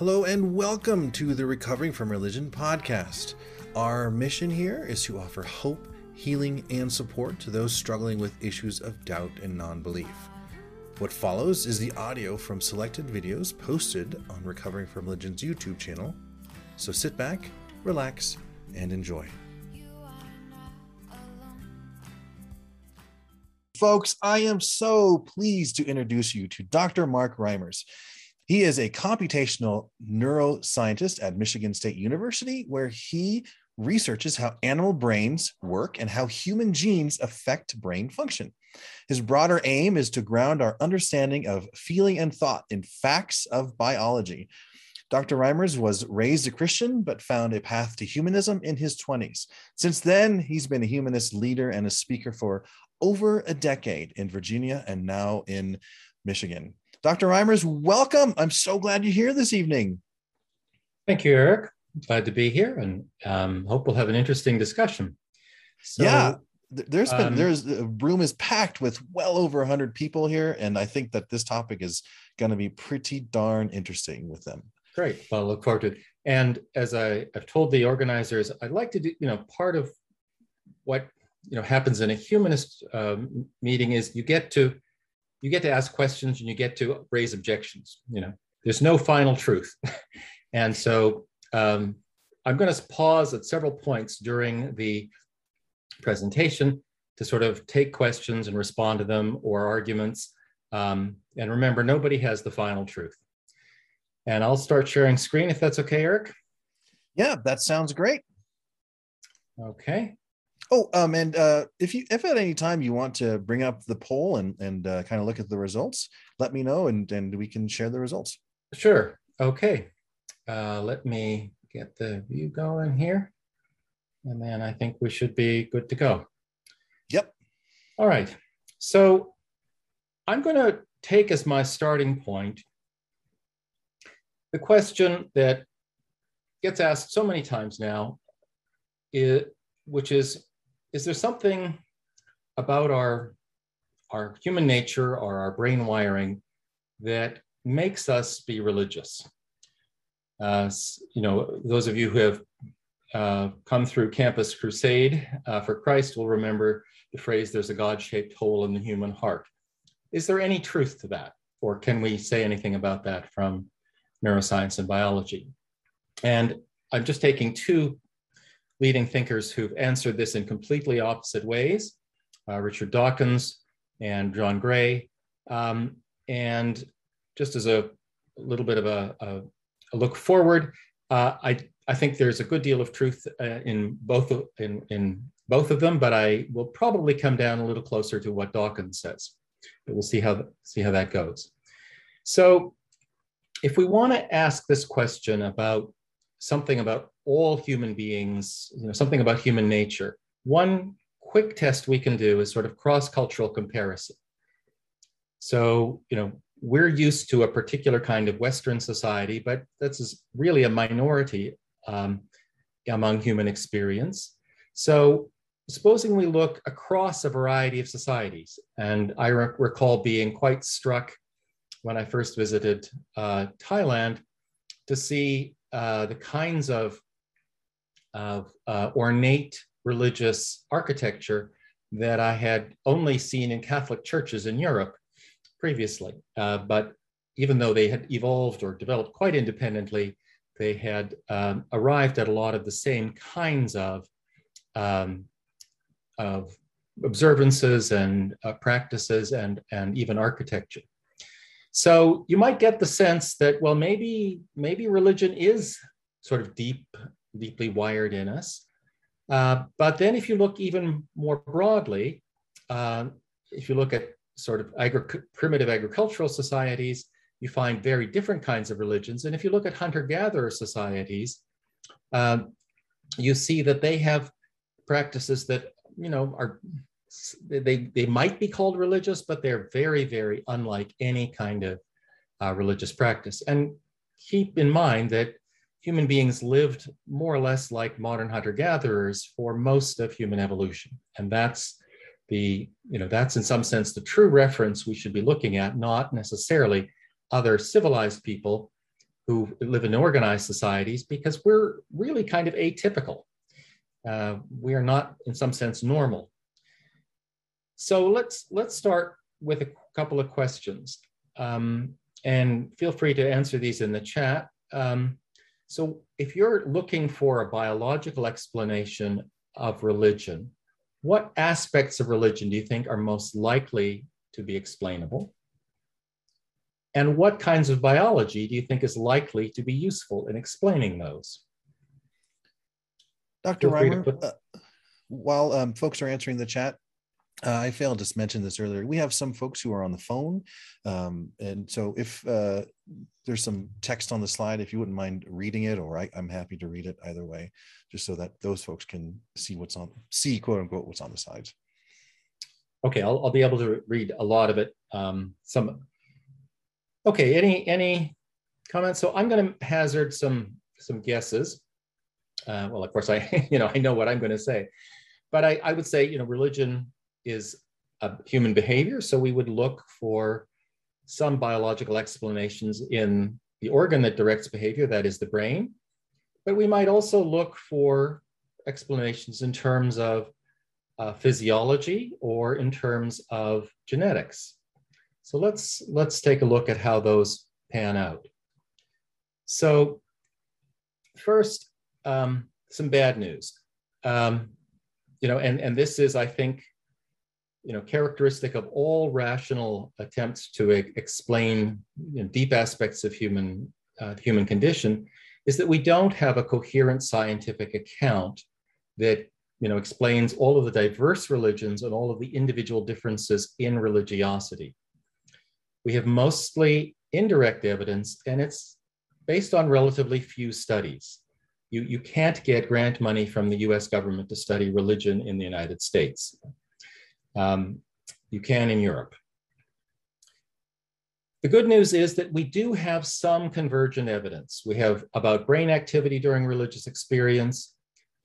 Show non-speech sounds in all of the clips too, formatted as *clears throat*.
Hello and welcome to the Recovering from Religion podcast. Our mission here is to offer hope, healing, and support to those struggling with issues of doubt and non belief. What follows is the audio from selected videos posted on Recovering from Religion's YouTube channel. So sit back, relax, and enjoy. Folks, I am so pleased to introduce you to Dr. Mark Reimers. He is a computational neuroscientist at Michigan State University, where he researches how animal brains work and how human genes affect brain function. His broader aim is to ground our understanding of feeling and thought in facts of biology. Dr. Reimers was raised a Christian, but found a path to humanism in his 20s. Since then, he's been a humanist leader and a speaker for over a decade in Virginia and now in Michigan. Dr. Reimers, welcome. I'm so glad you're here this evening. Thank you, Eric. Glad to be here and um, hope we'll have an interesting discussion. So, yeah, there's been um, there's the room is packed with well over 100 people here and i think that this topic is going to be pretty darn interesting with them great well I look forward to it and as I, i've told the organizers i'd like to do you know part of what you know happens in a humanist um, meeting is you get to you get to ask questions and you get to raise objections you know. There's no final truth. *laughs* And so um, i'm going to pause at several points during the presentation to sort of take questions and respond to them or arguments. Um, and remember nobody has the final truth. And i'll start sharing screen if that's okay eric. Yeah that sounds great. Okay Oh, um, and uh, if you if at any time you want to bring up the poll and and uh, kind of look at the results, let me know and and we can share the results. Sure. Okay. Uh, let me get the view going here, and then I think we should be good to go. Yep. All right. So I'm going to take as my starting point the question that gets asked so many times now, it, which is is there something about our our human nature or our brain wiring that makes us be religious? Uh, you know, those of you who have uh, come through Campus Crusade uh, for Christ will remember the phrase, there's a God-shaped hole in the human heart. Is there any truth to that? Or can we say anything about that from neuroscience and biology? And I'm just taking two leading thinkers who've answered this in completely opposite ways, uh, Richard Dawkins and John Gray. Um, and just as a, little bit of a, a, a look forward, uh, I, I think there's a good deal of truth uh, in both of, in, in both of them, but I will probably come down a little closer to what Dawkins says. But we'll see how, see how that goes. So if we want to ask this question about something about all human beings, you know, something about human nature. One quick test we can do is sort of cross-cultural comparison. So, you know, we're used to a particular kind of Western society, but that's really a minority um, among human experience. So, supposing we look across a variety of societies, and I re- recall being quite struck when I first visited uh, Thailand to see uh, the kinds of, of uh, ornate religious architecture that I had only seen in Catholic churches in Europe previously. Uh, but even though they had evolved or developed quite independently, they had um, arrived at a lot of the same kinds of, um, of observances and uh, practices and, and even architecture. So you might get the sense that, well, maybe, maybe religion is sort of deep, deeply wired in us. Uh, but then if you look even more broadly, uh, if you look at sort of agri- primitive agricultural societies, you find very different kinds of religions. And if you look at hunter-gatherer societies, um, you see that they have practices that you know are they, they might be called religious, but they're very, very unlike any kind of uh, religious practice. And keep in mind that human beings lived more or less like modern hunter-gatherers for most of human evolution. And that's the, you know, that's in some sense the true reference we should be looking at, not necessarily other civilized people who live in organized societies because we're really kind of atypical. Uh, we are not, in some sense, normal. So let's let's start with a couple of questions, um, and feel free to answer these in the chat. Um, so, if you're looking for a biological explanation of religion, what aspects of religion do you think are most likely to be explainable? And what kinds of biology do you think is likely to be useful in explaining those? Dr. Reimer, put... uh, while um, folks are answering the chat, uh, I failed to mention this earlier. We have some folks who are on the phone. Um, and so if uh, there's some text on the slide, if you wouldn't mind reading it, or I, am happy to read it either way, just so that those folks can see what's on, see quote unquote, what's on the sides. Okay, I'll, I'll be able to read a lot of it. Um, some, okay, any, any comments? So I'm going to hazard some, some guesses. Uh, well, of course, I, *laughs* you know, I know what I'm going to say, but I, I would say, you know, religion is a human behavior. So we would look for some biological explanations in the organ that directs behavior, that is the brain. But we might also look for explanations in terms of uh, physiology or in terms of genetics. So let's, let's take a look at how those pan out. So first, um, some bad news. Um, you know, and, and this is, I think, you know, characteristic of all rational attempts to explain you know, deep aspects of human, uh, human condition is that we don't have a coherent scientific account that you know, explains all of the diverse religions and all of the individual differences in religiosity. We have mostly indirect evidence, and it's based on relatively few studies. You, you can't get grant money from the US government to study religion in the United States. Um, you can in Europe. The good news is that we do have some convergent evidence. We have about brain activity during religious experience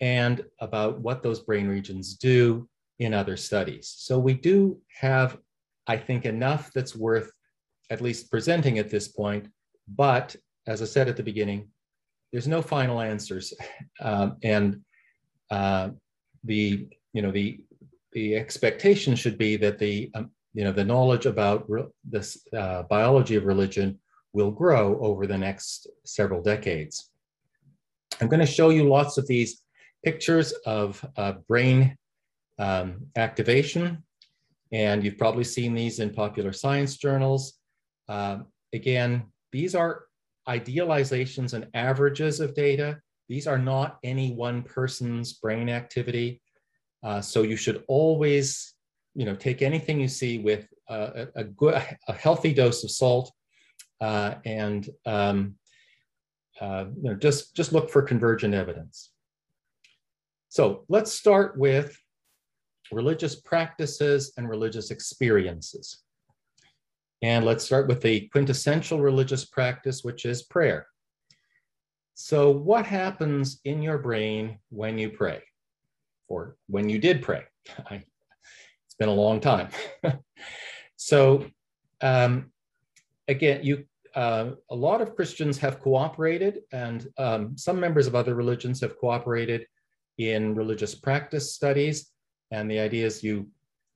and about what those brain regions do in other studies. So we do have, I think, enough that's worth at least presenting at this point. But as I said at the beginning, there's no final answers. *laughs* Um, and uh, the, you know, the the expectation should be that the um, you know the knowledge about re- this uh, biology of religion will grow over the next several decades. I'm going to show you lots of these pictures of uh, brain um, activation, and you've probably seen these in popular science journals. Uh, again, these are idealizations and averages of data. These are not any one person's brain activity. Uh, so you should always, you know, take anything you see with a, a good, a healthy dose of salt, uh, and um, uh, you know, just just look for convergent evidence. So let's start with religious practices and religious experiences. And let's start with the quintessential religious practice, which is prayer. So, what happens in your brain when you pray? Or when you did pray. *laughs* It's been a long time. *laughs* so um, again, you uh, a lot of Christians have cooperated, and um, some members of other religions have cooperated in religious practice studies. And the idea is you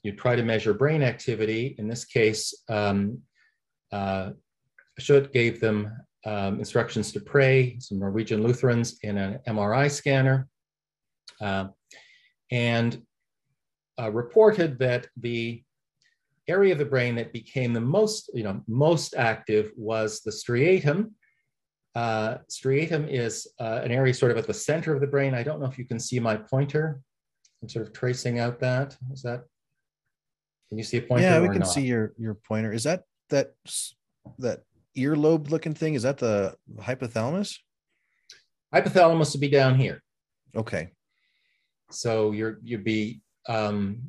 you try to measure brain activity. In this case, um, uh, Schutt gave them um, instructions to pray, some Norwegian Lutherans in an MRI scanner. Uh, and uh, reported that the area of the brain that became the most, you know, most active was the striatum. Uh, striatum is uh, an area sort of at the center of the brain. I don't know if you can see my pointer. I'm sort of tracing out that. Is that? Can you see a pointer? Yeah, we can not? see your your pointer. Is that that that earlobe looking thing? Is that the hypothalamus? Hypothalamus would be down here. Okay. So you're you'd be um,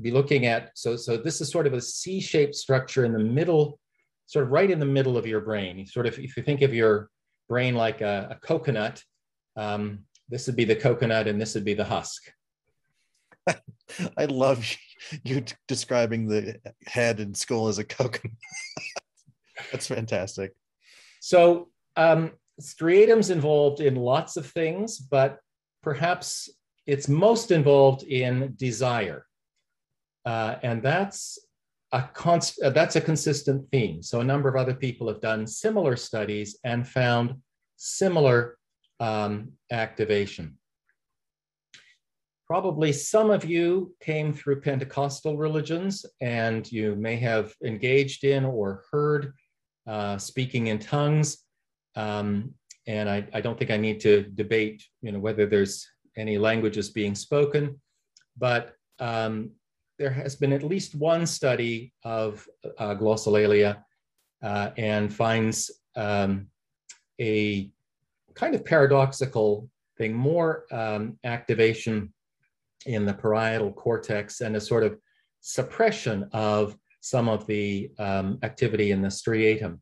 be looking at so so this is sort of a C-shaped structure in the middle, sort of right in the middle of your brain. You sort of if you think of your brain like a, a coconut, um, this would be the coconut and this would be the husk. *laughs* I love you describing the head and skull as a coconut. *laughs* That's fantastic. So um, striatum's involved in lots of things, but perhaps it's most involved in desire. Uh, and that's a const- uh, that's a consistent theme. So a number of other people have done similar studies and found similar um, activation. Probably some of you came through Pentecostal religions and you may have engaged in or heard uh, speaking in tongues. Um, and I, I, don't think I need to debate, you know, whether there's any languages being spoken, but um, there has been at least one study of uh, glossolalia uh, and finds um, a kind of paradoxical thing, more um, activation in the parietal cortex and a sort of suppression of some of the um, activity in the striatum.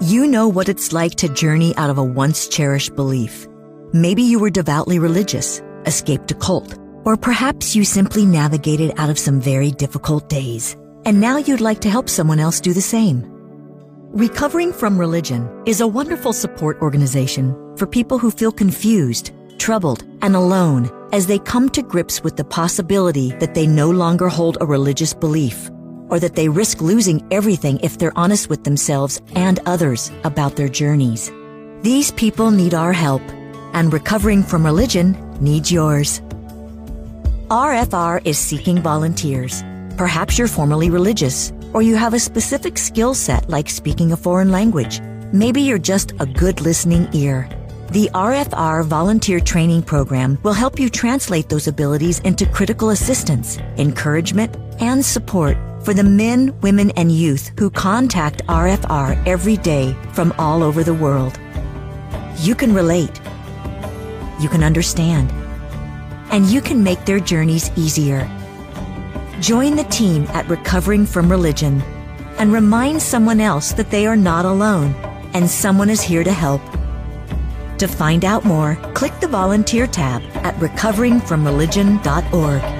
You know what it's like to journey out of a once cherished belief. Maybe you were devoutly religious, escaped a cult, or perhaps you simply navigated out of some very difficult days, and now you'd like to help someone else do the same. Recovering from Religion is a wonderful support organization for people who feel confused, troubled, and alone as they come to grips with the possibility that they no longer hold a religious belief or that they risk losing everything if they're honest with themselves and others about their journeys. These people need our help, and recovering from religion needs yours. RFR is seeking volunteers. Perhaps you're formerly religious, or you have a specific skill set like speaking a foreign language. Maybe you're just a good listening ear. The RFR Volunteer Training Program will help you translate those abilities into critical assistance, encouragement, and support for the men, women, and youth who contact RFR every day from all over the world. You can relate. You can understand. And you can make their journeys easier. Join the team at Recovering from Religion and remind someone else that they are not alone and someone is here to help. To find out more, click the volunteer tab at recoveringfromreligion.org.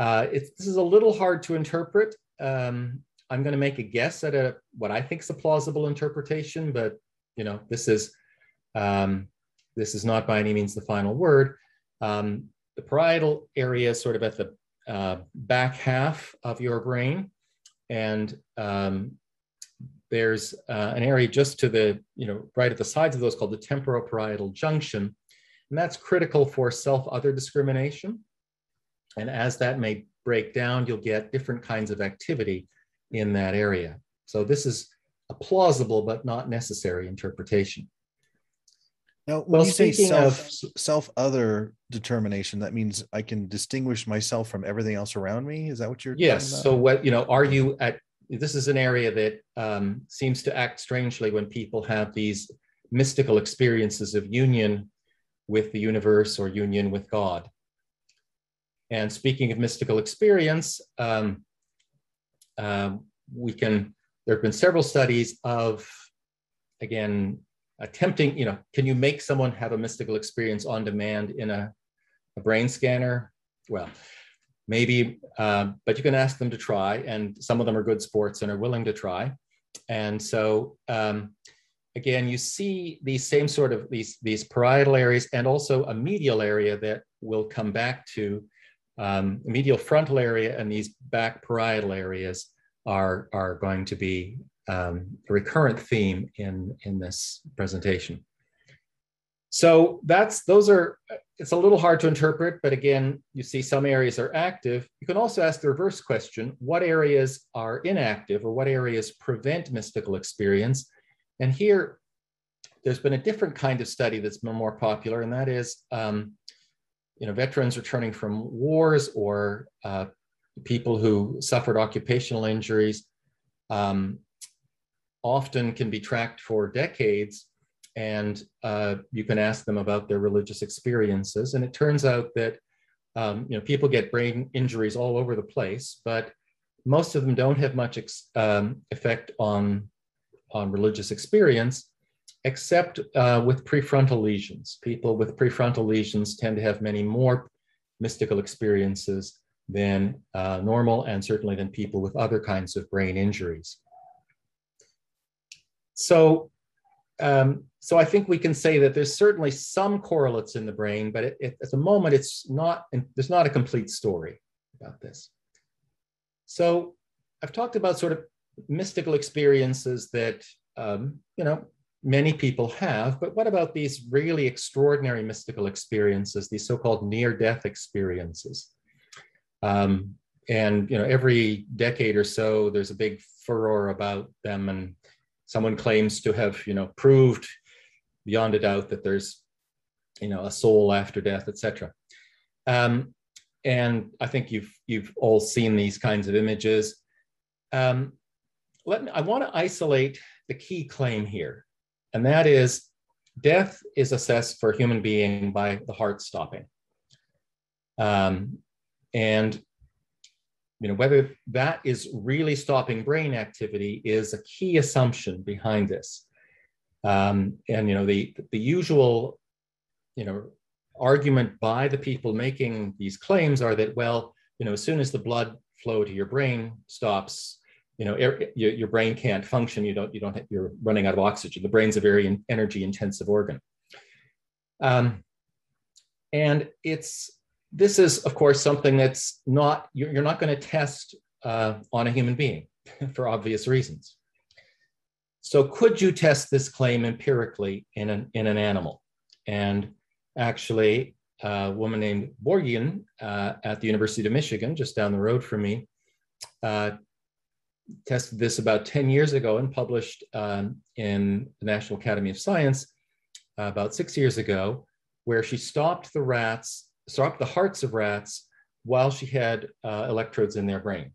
Uh, this is a little hard to interpret. Um, I'm going to make a guess at a what I think is a plausible interpretation, but you know, this is um, this is not by any means the final word. Um, the parietal area is sort of at the uh, back half of your brain, and um, there's uh, an area just to the you know right at the sides of those called the temporoparietal junction, and that's critical for self-other discrimination. And as that may break down, you'll get different kinds of activity in that area. So this is a plausible but not necessary interpretation. Now, when well, you say self of, self other determination, that means I can distinguish myself from everything else around me. Is that what you're? Yes. So what you know? Are you at? This is an area that um, seems to act strangely when people have these mystical experiences of union with the universe or union with God. And speaking of mystical experience, um, um, we can, there have been several studies of, again, attempting, you know, can you make someone have a mystical experience on demand in a, a brain scanner? Well, maybe, uh, but you can ask them to try, and some of them are good sports and are willing to try. And so, um, again, you see these same sort of these these parietal areas and also a medial area that we'll come back to um, medial frontal area and these back parietal areas are, are going to be um, a recurrent theme in, in this presentation. So that's those are it's a little hard to interpret, but again, you see some areas are active. You can also ask the reverse question: what areas are inactive, or what areas prevent mystical experience? And here, there's been a different kind of study that's been more popular, and that is um, you know, veterans returning from wars or uh, people who suffered occupational injuries um, often can be tracked for decades and uh, you can ask them about their religious experiences. And it turns out that um, you know people get brain injuries all over the place, but most of them don't have much um, effect on on religious experience. Except uh, with prefrontal lesions. People with prefrontal lesions tend to have many more mystical experiences than uh, normal and certainly than people with other kinds of brain injuries. So, um, so I think we can say that there's certainly some correlates in the brain, but it, it, at the moment, it's not, there's not a complete story about this. So I've talked about sort of mystical experiences that, um, you know, many people have, but what about these really extraordinary mystical experiences, these so-called near-death experiences? Um, and you know, every decade or so, there's a big furor about them, and someone claims to have you know proved beyond a doubt that there's you know a soul after death, etc. Um, and I think you've you've all seen these kinds of images. Um, let me, I want to isolate the key claim here, and that is death is assessed for human being by the heart stopping. Um, and you know whether that is really stopping brain activity is a key assumption behind this um, and you know the the usual you know argument by the people making these claims are that well you know as soon as the blood flow to your brain stops you know your, your brain can't function you don't you don't you're running out of oxygen the brain's a very energy intensive organ um, and it's this is, of course, something that's not, you're, you're not going to test uh, on a human being *laughs* for obvious reasons. So could you test this claim empirically in an, in an animal? And actually, a woman named Borjigin uh, at the University of Michigan, just down the road from me, uh, tested this about 10 years ago and published um, in the National Academy of Science uh, about six years ago, where she stopped the rats stopped the hearts of rats while she had uh, electrodes in their brain.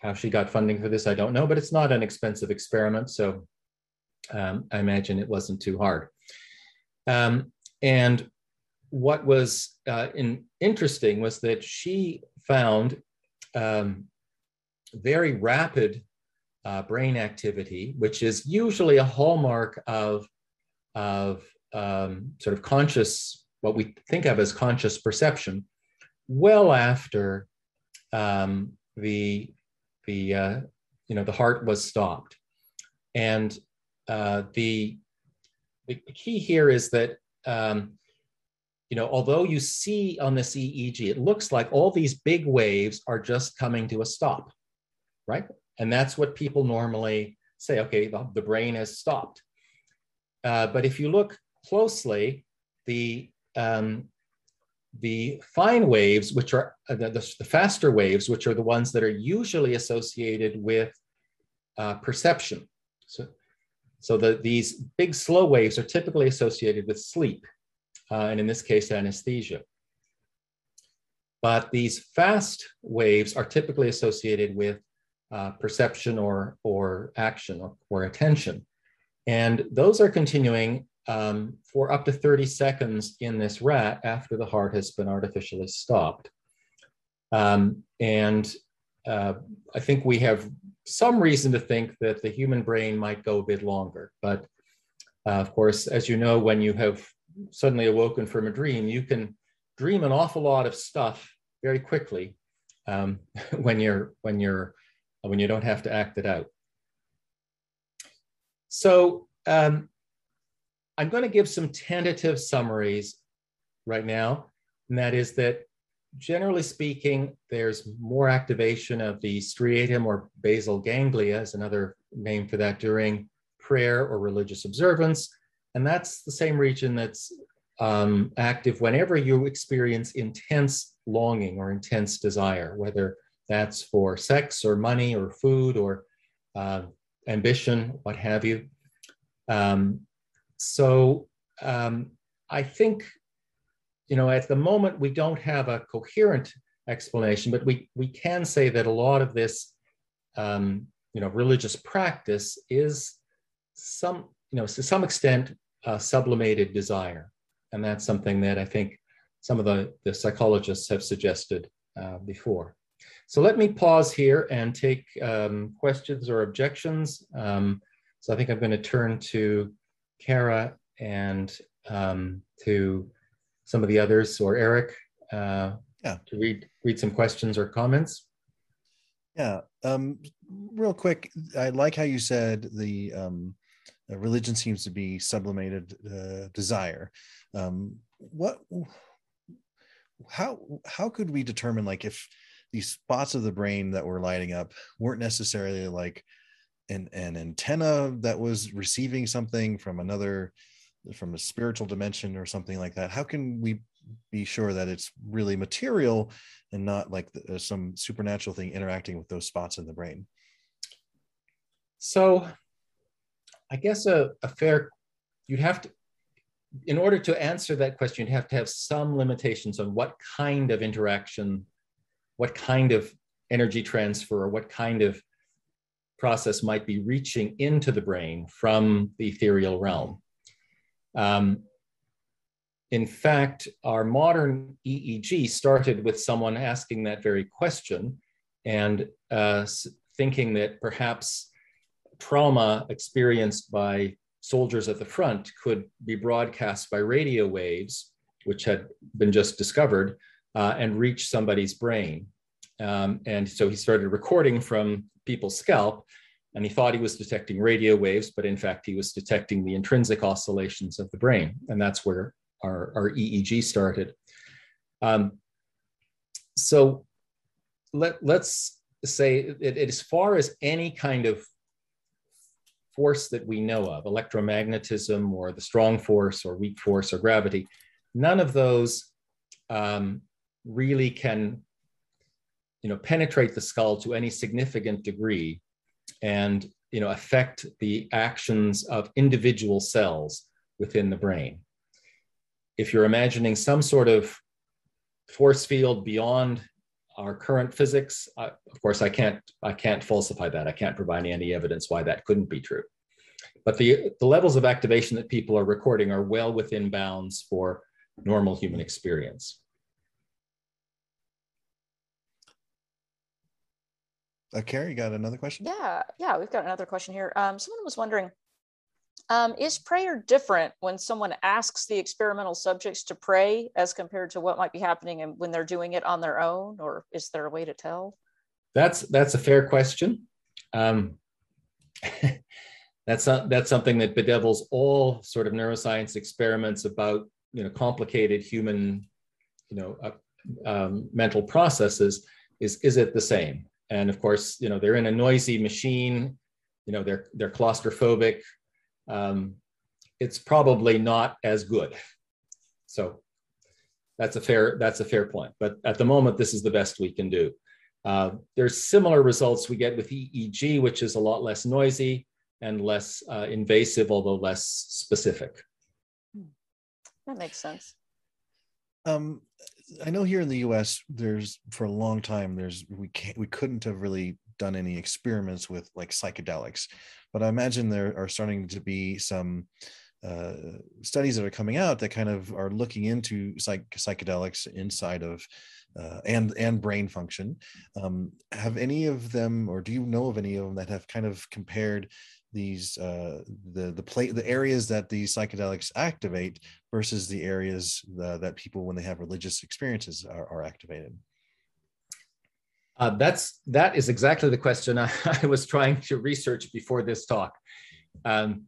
How she got funding for this, I don't know, but it's not an expensive experiment. So um, I imagine it wasn't too hard. Um, and what was uh, in, interesting was that she found um, very rapid uh, brain activity, which is usually a hallmark of, of um, sort of conscious what we think of as conscious perception well after um, the the uh, you know the heart was stopped. And uh, the the key here is that um, you know although you see on this EEG it looks like all these big waves are just coming to a stop right and that's what people normally say okay the, the brain has stopped uh, but if you look closely the um, the fine waves, which are uh, the, the, the, faster waves, which are the ones that are usually associated with uh, perception. So, so the, these big slow waves are typically associated with sleep, uh, and in this case, anesthesia. But these fast waves are typically associated with uh, perception or, or action or, or attention. And those are continuing um, for up to 30 seconds in this rat after the heart has been artificially stopped. Um, and uh, I think we have some reason to think that the human brain might go a bit longer. But uh, of course, as you know, when you have suddenly awoken from a dream, you can dream an awful lot of stuff very quickly um, *laughs* when you're when you're when you don't have to act it out. So um, I'm going to give some tentative summaries right now, and that is that generally speaking, there's more activation of the striatum or basal ganglia, is another name for that, during prayer or religious observance. And that's the same region that's um, active whenever you experience intense longing or intense desire, whether that's for sex or money or food or uh, ambition, what have you. Um, so um, I think, you know, at the moment we don't have a coherent explanation, but we we can say that a lot of this, um, you know, religious practice is some, you know, to some extent, uh, sublimated desire, and that's something that I think some of the the psychologists have suggested uh, before. So let me pause here and take um, questions or objections. Um, so I think I'm going to turn to Kara and um, to some of the others or Eric uh, yeah. to read read some questions or comments. Yeah. Um, real quick, I like how you said the um, religion seems to be sublimated uh, desire. Um, what? How how could we determine like if these spots of the brain that were lighting up weren't necessarily like an, an antenna that was receiving something from another from a spiritual dimension or something like that. How can we be sure that it's really material and not like the, uh, some supernatural thing interacting with those spots in the brain? So i guess a, a fair you'd have to in order to answer that question you'd have to have some limitations on what kind of interaction what kind of energy transfer or what kind of process might be reaching into the brain from the ethereal realm. Um, in fact, our modern EEG started with someone asking that very question and uh, thinking that perhaps trauma experienced by soldiers at the front could be broadcast by radio waves, which had been just discovered, uh, and reach somebody's brain. Um, and so he started recording from people's scalp, and he thought he was detecting radio waves, but in fact, he was detecting the intrinsic oscillations of the brain. And that's where our, our EEG started. Um, so let, let's say it, it, as far as any kind of force that we know of, electromagnetism or the strong force or weak force or gravity, none of those um, really can you know, penetrate the skull to any significant degree and you know, affect the actions of individual cells within the brain. If you're imagining some sort of force field beyond our current physics, uh, of course, I can't, I can't falsify that. I can't provide any evidence why that couldn't be true. But the, the levels of activation that people are recording are well within bounds for normal human experience. Uh, Carrie, got another question? Yeah, yeah, we've got another question here. Um, someone was wondering, um, is prayer different when someone asks the experimental subjects to pray as compared to what might be happening and when they're doing it on their own, or is there a way to tell? That's that's a fair question. Um, *laughs* that's not, that's something that bedevils all sort of neuroscience experiments about you know complicated human you know uh, um, mental processes. Is is it the same? And of course you know they're in a noisy machine you know they're they're claustrophobic. Um, it's probably not as good. So that's a fair that's a fair point. But at the moment this is the best we can do. Uh, there's similar results we get with eeg which is a lot less noisy and less uh, invasive although less specific. That makes sense. Um, I know here in the U.S. there's for a long time there's we can't we couldn't have really done any experiments with like psychedelics, but I imagine there are starting to be some uh, studies that are coming out that kind of are looking into psych- psychedelics inside of uh, and and brain function. Um, have any of them, or do you know of any of them that have kind of compared these uh, the the play the areas that these psychedelics activate versus the areas the, that people when they have religious experiences are, are activated? Uh, that's that is exactly the question *laughs* I, I, was trying to research before this talk. Um,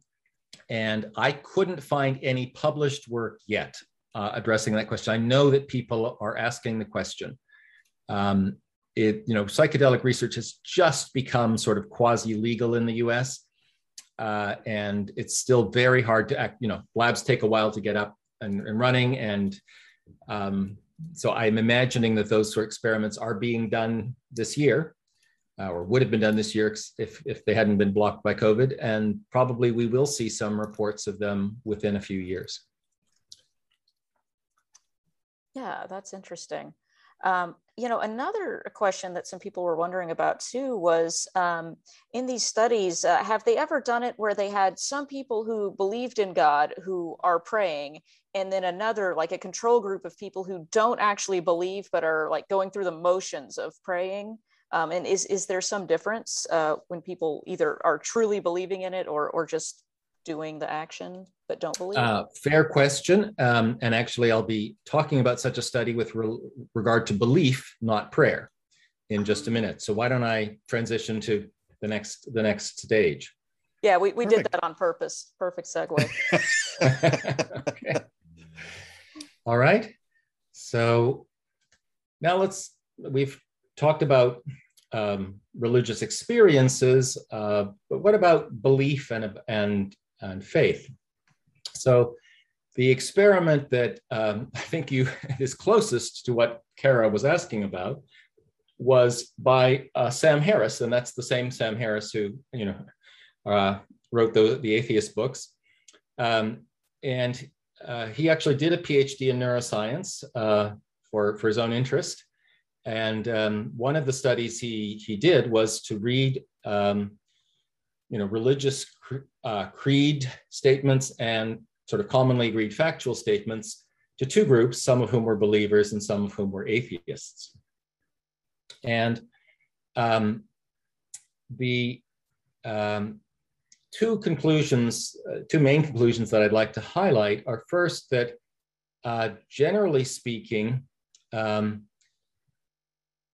and i couldn't find any published work yet uh, addressing that question. I know that people are asking the question. Um, it you know psychedelic research has just become sort of quasi legal in the us uh, and it's still very hard to act. You know, labs take a while to get up and, and running, and um, so I'm imagining that those sort of experiments are being done this year, uh, or would have been done this year if if they hadn't been blocked by COVID, and probably we will see some reports of them within a few years. Yeah, that's interesting. Um, you know, another question that some people were wondering about too was um, in these studies, uh, have they ever done it where they had some people who believed in God who are praying, and then another, like a control group of people who don't actually believe but are like going through the motions of praying? Um, and is is there some difference uh, when people either are truly believing in it or or just doing the action but don't believe? Uh, fair question. Um, and actually, I'll be talking about such a study with re- regard to belief, not prayer, in just a minute. So why don't I transition to the next the next stage? Yeah, we, we did that on purpose. Perfect segue. *laughs* okay. All right. So now let's we've talked about um, religious experiences, uh, but what about belief and and and faith? So the experiment that um, *laughs* I think you *laughs* is closest to what Kara was asking about was by uh, Sam Harris, and that's the same Sam Harris who you know uh, wrote the, the atheist books. Um, and uh, he actually did a PhD in neuroscience uh, for, for his own interest. And um, one of the studies he, he did was to read um, you know, religious uh, creed statements and sort of commonly agreed factual statements to two groups, some of whom were believers and some of whom were atheists. And um, the um, two conclusions, uh, two main conclusions that I'd like to highlight are first that uh, generally speaking, um,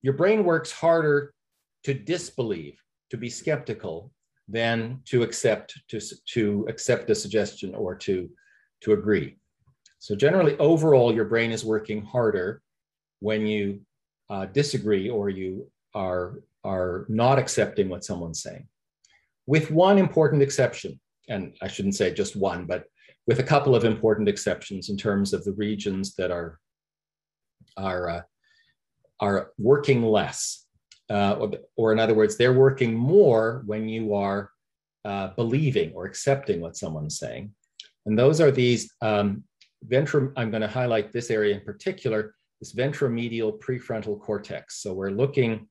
your brain works harder to disbelieve, to be skeptical, than to accept to, to accept a suggestion or to to agree. So generally, overall, your brain is working harder when you uh, disagree or you are, are not accepting what someone's saying. With one important exception, and I shouldn't say just one, but with a couple of important exceptions in terms of the regions that are, are, uh, are working less. Uh, or, or, in other words, they're working more when you are uh, believing or accepting what someone's saying. And those are these um, ventral, I'm going to highlight this area in particular, this ventromedial prefrontal cortex. So we're looking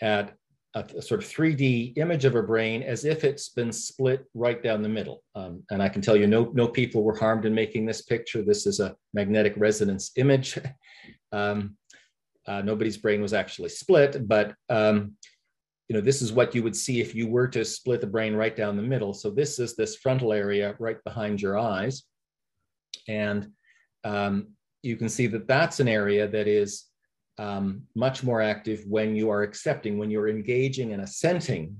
at a, a, sort of 3D image of a brain as if it's been split right down the middle. Um, and I can tell you, no, no people were harmed in making this picture. This is a magnetic resonance image. *laughs* um, uh, nobody's brain was actually split, but um, you know, this is what you would see if you were to split the brain right down the middle. So this is this frontal area right behind your eyes. And um, you can see that that's an area that is um, much more active when you are accepting, when you're engaging and assenting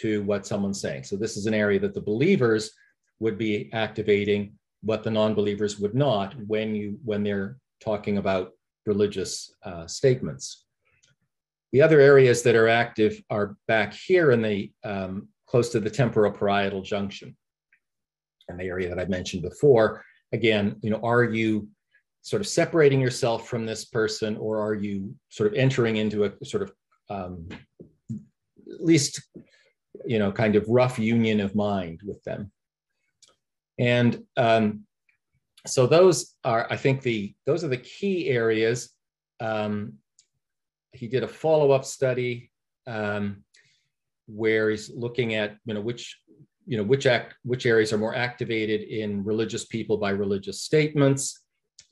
to what someone's saying. So this is an area that the believers would be activating, but the non-believers would not when you when they're talking about religious uh, statements. The other areas that are active are back here in the um, close to the temporal parietal junction, and the area that I mentioned before. Again, you know, are you sort of separating yourself from this person, or are you sort of entering into a sort of um, at least you know kind of rough union of mind with them? And um, so those are, I think, the those are the key areas. Um, he did a follow-up study um, where he's looking at you know which you know which act which areas are more activated in religious people by religious statements.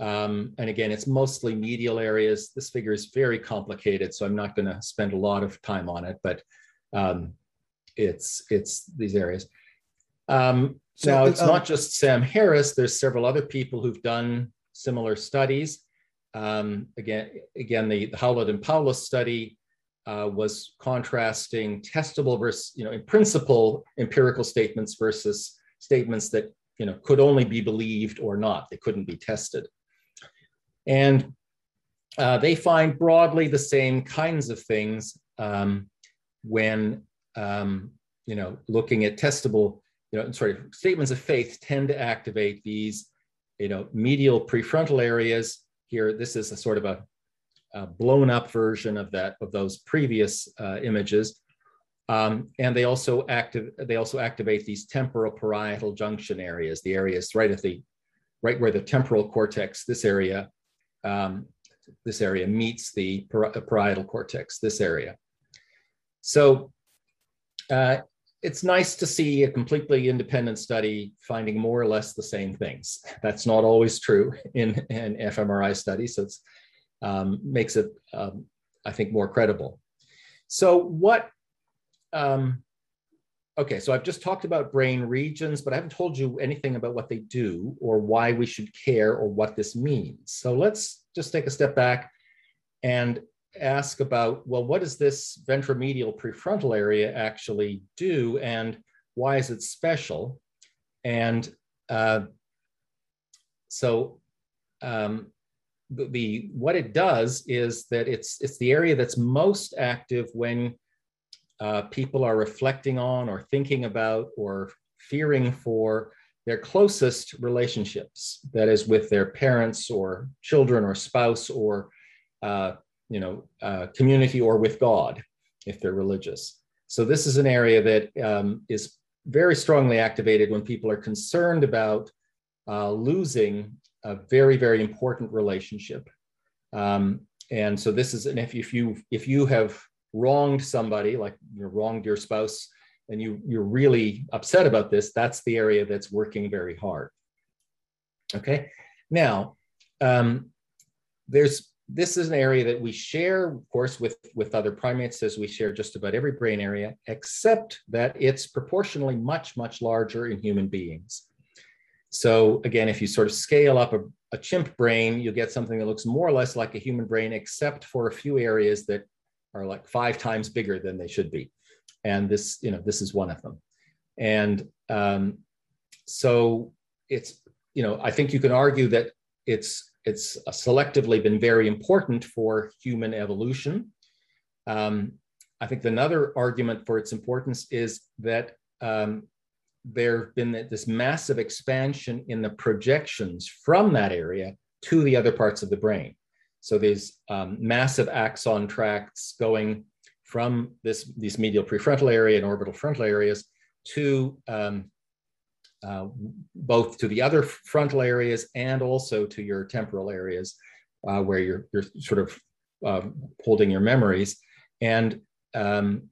Um, and again it's mostly medial areas. This figure is very complicated so i'm not going to spend a lot of time on it but um, it's it's these areas. Um, so, now it's um, not just sam harris there's several other people who've done similar studies um, again, again, the, the Howlett and Paulus study uh, was contrasting testable versus, you know, in principle, empirical statements versus statements that, you know, could only be believed or not. They couldn't be tested. And uh, they find broadly the same kinds of things um, when, um, you know, looking at testable, you know, sorry, statements of faith tend to activate these, you know, medial prefrontal areas here, this is a sort of a, a blown up version of that of those previous uh, images. Um, and they also active they also activate these temporal parietal junction areas, the areas right at the right where the temporal cortex, this area, um, this area meets the parietal cortex, this area. So uh, it's nice to see a completely independent study finding more or less the same things. *laughs* That's not always true in an fMRI study, so it um, makes it, um, I think, more credible. So what, um, okay, so I've just talked about brain regions, but I haven't told you anything about what they do or why we should care or what this means. So let's just take a step back and ask about, well, what does this ventromedial prefrontal area actually do and why is it special? And uh, so um, the, what it does is that it's it's the area that's most active when uh, people are reflecting on or thinking about or fearing for their closest relationships that is with their parents or children or spouse or uh, you know uh, community or with god if they're religious. So this is an area that um, is very strongly activated when people are concerned about uh, losing a very very important relationship. Um, and so this is and if, if you if you have wronged somebody, like you wronged your spouse, and you you're really upset about this, that's the area that's working very hard. Okay, now um, there's this is an area that we share, of course, with with other primates, as we share just about every brain area, except that it's proportionally much much larger in human beings. So again, if you sort of scale up a, a chimp brain, you'll get something that looks more or less like a human brain, except for a few areas that are like five times bigger than they should be. And this, you know, this is one of them. And um, so it's, you know, I think you can argue that it's it's selectively been very important for human evolution. Um, I think another argument for its importance is that um, there have been this massive expansion in the projections from that area to the other parts of the brain. So these um, massive axon tracts going from this, these medial prefrontal area and orbital frontal areas to um, uh, both to the other frontal areas and also to your temporal areas uh, where you're, you're sort of uh, holding your memories. And um,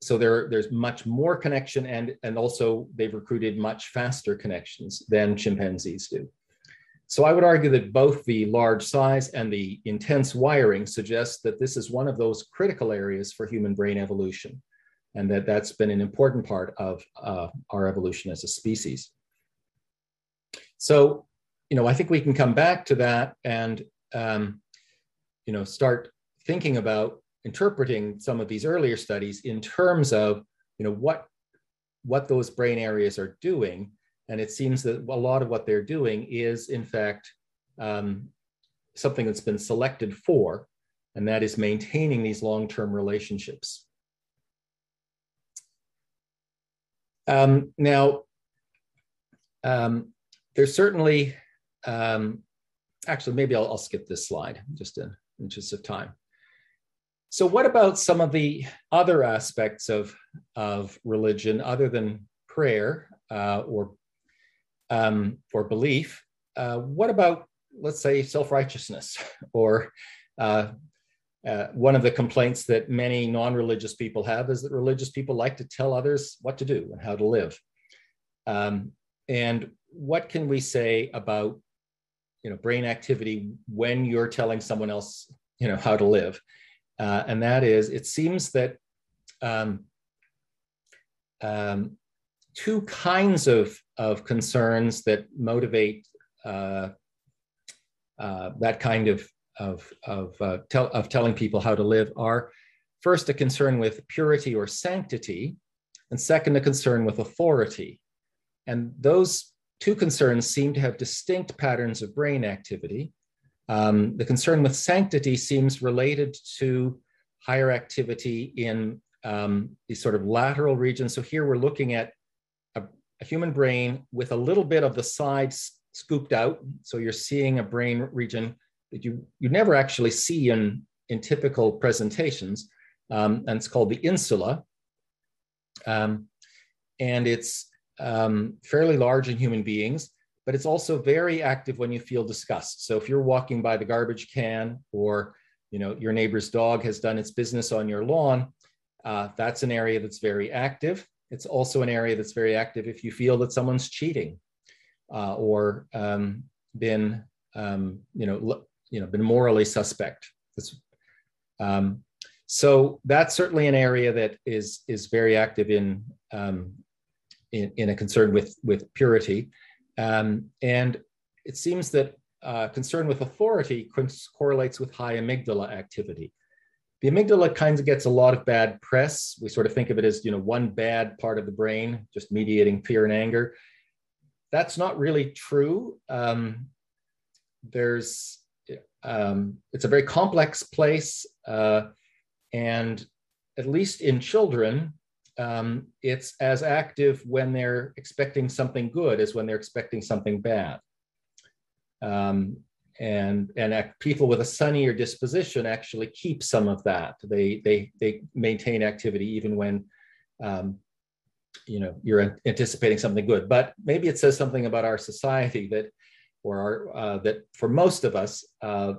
so there, there's much more connection and, and also they've recruited much faster connections than chimpanzees do. So I would argue that both the large size and the intense wiring suggest that this is one of those critical areas for human brain evolution, and that that's been an important part of uh, our evolution as a species. So, you know, I think we can come back to that and, um, you know, start thinking about interpreting some of these earlier studies in terms of, you know, what what those brain areas are doing and it seems that a lot of what they're doing is, in fact, um, something that's been selected for, and that is maintaining these long term relationships. Um, now, um, there's certainly, um, actually, maybe I'll, I'll, skip this slide just in interest of time. So, what about some of the other aspects of, of religion other than prayer uh, or um, or belief. Uh, what about, let's say, self righteousness *laughs* or uh, uh, one of the complaints that many non religious people have is that religious people like to tell others what to do and how to live. Um, and what can we say about you know, brain activity when you're telling someone else you know, how to live? Uh, and that is, it seems that um, um, two kinds of, of concerns that motivate uh, uh, that kind of, of, of, uh, tell, of telling people how to live are first a concern with purity or sanctity, and second, a concern with authority. And those two concerns seem to have distinct patterns of brain activity. Um, the concern with sanctity seems related to higher activity in um, these sort of lateral regions. So here we're looking at a human brain with a little bit of the sides scooped out. So you're seeing a brain region that you, you never actually see in, in typical presentations. Um, and it's called the insula. Um, and it's um, fairly large in human beings, but it's also very active when you feel disgust. So if you're walking by the garbage can or you know your neighbor's dog has done its business on your lawn, uh, that's an area that's very active. It's also an area that's very active if you feel that someone's cheating uh, or um, been, um, you know, you know, been morally suspect. Um, so that's certainly an area that is is very active in um, in, in, a concern with with purity, um, and it seems that uh, concern with authority correlates with high amygdala activity. The amygdala kind of gets a lot of bad press. We sort of think of it as you know one bad part of the brain, just mediating fear and anger. That's not really true. Um, there's um, it's a very complex place. Uh, and at least in children, um, it's as active when they're expecting something good as when they're expecting something bad. Um, and and people with a sunnier disposition actually keep some of that. They they they maintain activity even when um, you know you're anticipating something good. But maybe it says something about our society that, or our, uh, that for most of us, uh,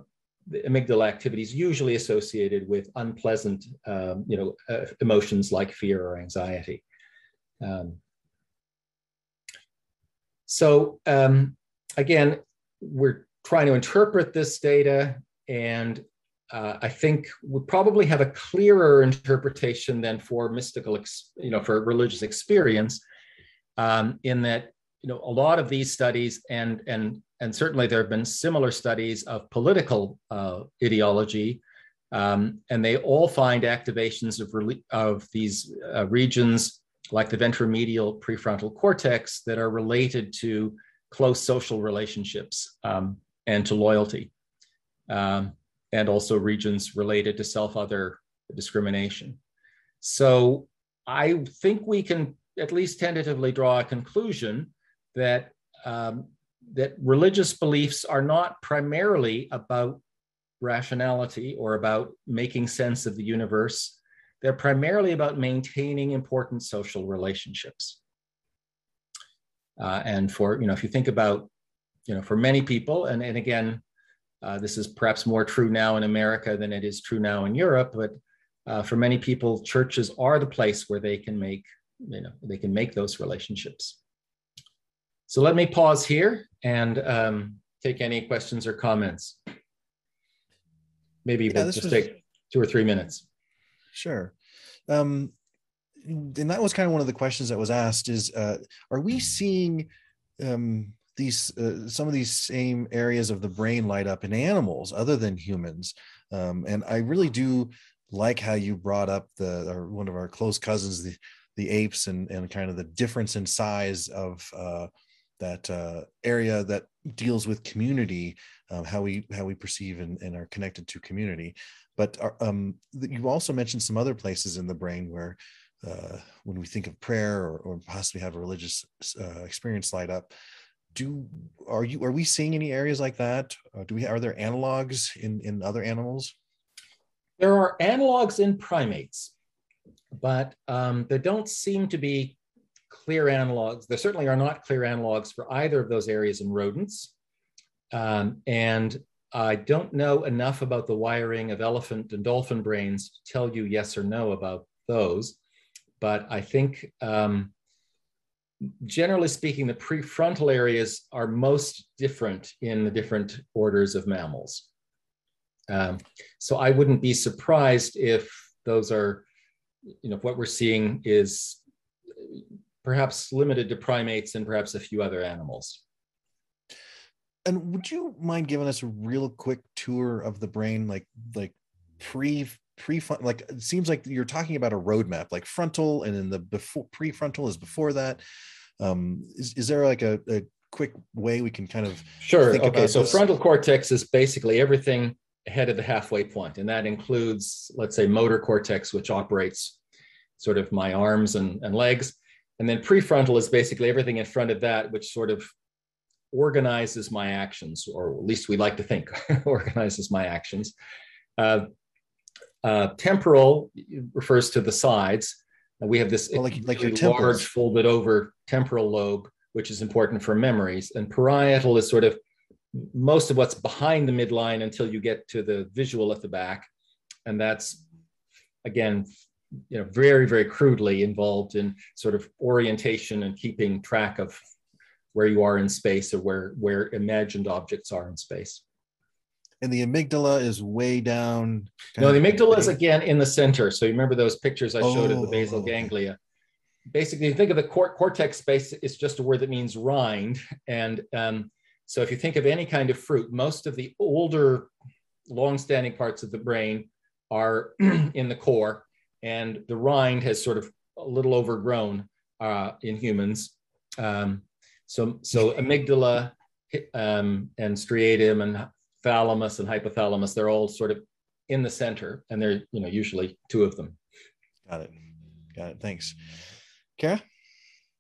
the amygdala activity is usually associated with unpleasant, um, you know, uh, emotions like fear or anxiety. Um, so um, again, we're trying to interpret this data, and uh, I think we probably have a clearer interpretation than for mystical, you know, for religious experience, um, in that you know a lot of these studies and and and certainly there have been similar studies of political uh, ideology, um, and they all find activations of, of these uh, regions like the ventromedial prefrontal cortex that are related to close social relationships um, and to loyalty, um, and also regions related to self-other discrimination. So I think we can at least tentatively draw a conclusion that um, that religious beliefs are not primarily about rationality or about making sense of the universe. They're primarily about maintaining important social relationships. Uh, and for, you know, if you think about, you know, for many people, and, and again, uh, this is perhaps more true now in America than it is true now in Europe, but uh, for many people, churches are the place where they can make, you know, they can make those relationships. So let me pause here and um, take any questions or comments. Maybe yeah, we'll just was... take two or three minutes. Sure. Um, and that was kind of one of the questions that was asked is, uh, are we seeing um, these, uh, some of these same areas of the brain light up in animals other than humans? Um, and I really do like how you brought up the, our, one of our close cousins, the, the apes and, and kind of the difference in size of uh, that uh, area that deals with community, um, how we how we perceive and, and are connected to community. But uh, um, you also mentioned some other places in the brain where, uh, when we think of prayer or, or possibly have a religious uh, experience light up, do are you are we seeing any areas like that? Uh, do we are there analogs in in other animals? There are analogs in primates, but um, there don't seem to be clear analogs. There certainly are not clear analogs for either of those areas in rodents. Um, and I don't know enough about the wiring of elephant and dolphin brains to tell you yes or no about those. But I think, um, generally speaking, the prefrontal areas are most different in the different orders of mammals. Um, so I wouldn't be surprised if those are, you know, what we're seeing is perhaps limited to primates and perhaps a few other animals. And would you mind giving us a real quick tour of the brain, like like pre pre front? like it seems like you're talking about a roadmap, like frontal, and then the before prefrontal is before that. Um, is is there like a, a quick way we can kind of sure? okay, so this? frontal cortex is basically everything ahead of the halfway point, and that includes, let's say, motor cortex, which operates sort of my arms and, and legs and then prefrontal is basically everything in front of that, which sort of organizes my actions, or at least we like to think *laughs* organizes my actions. Uh, uh, temporal refers to the sides. we have this well, like, like your large folded over temporal lobe, which is important for memories. And parietal is sort of most of what's behind the midline until you get to the visual at the back. And that's, again, you know, very, very crudely involved in sort of orientation and keeping track of where you are in space or where, where imagined objects are in space. And the amygdala is way down. No, the amygdala is again in the center. So you remember those pictures I showed of the basal Oh. ganglia. Basically, think of the cor- cortex space. It's just a word that means rind. And um, so if you think of any kind of fruit, most of the older, long-standing parts of the brain are *clears throat* in the core, and the rind has sort of a little overgrown uh, in humans. Um, so, so amygdala um, and striatum and thalamus and hypothalamus, they're all sort of in the center, and they're you know usually two of them. Got it. Got it. Thanks. Kara?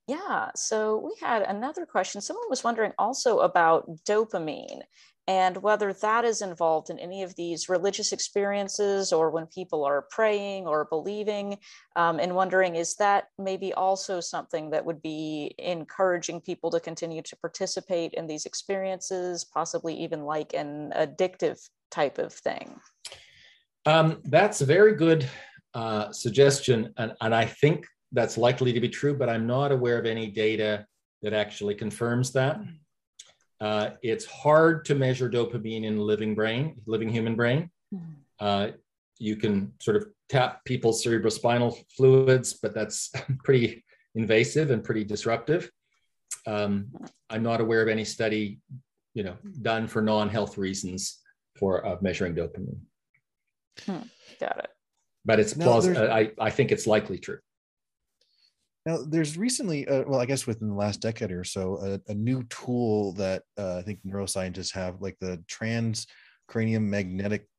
Yeah, so we had another question. Someone was wondering also about dopamine and whether that is involved in any of these religious experiences or when people are praying or believing, um, and wondering is that maybe also something that would be encouraging people to continue to participate in these experiences, possibly even like an addictive type of thing? Um, that's a very good uh, suggestion, and, and I think that's likely to be true, but I'm not aware of any data that actually confirms that. Uh, it's hard to measure dopamine in living brain, living human brain. Uh, you can sort of tap people's cerebrospinal fluids, but that's *laughs* pretty invasive and pretty disruptive. Um, I'm not aware of any study, you know, done for non-health reasons for uh, measuring dopamine. Got it. But it's plausible. I, I think it's likely true. Now, there's recently, uh, well, I guess within the last decade or so, a, a new tool that uh, I think neuroscientists have, like the transcranial magnetic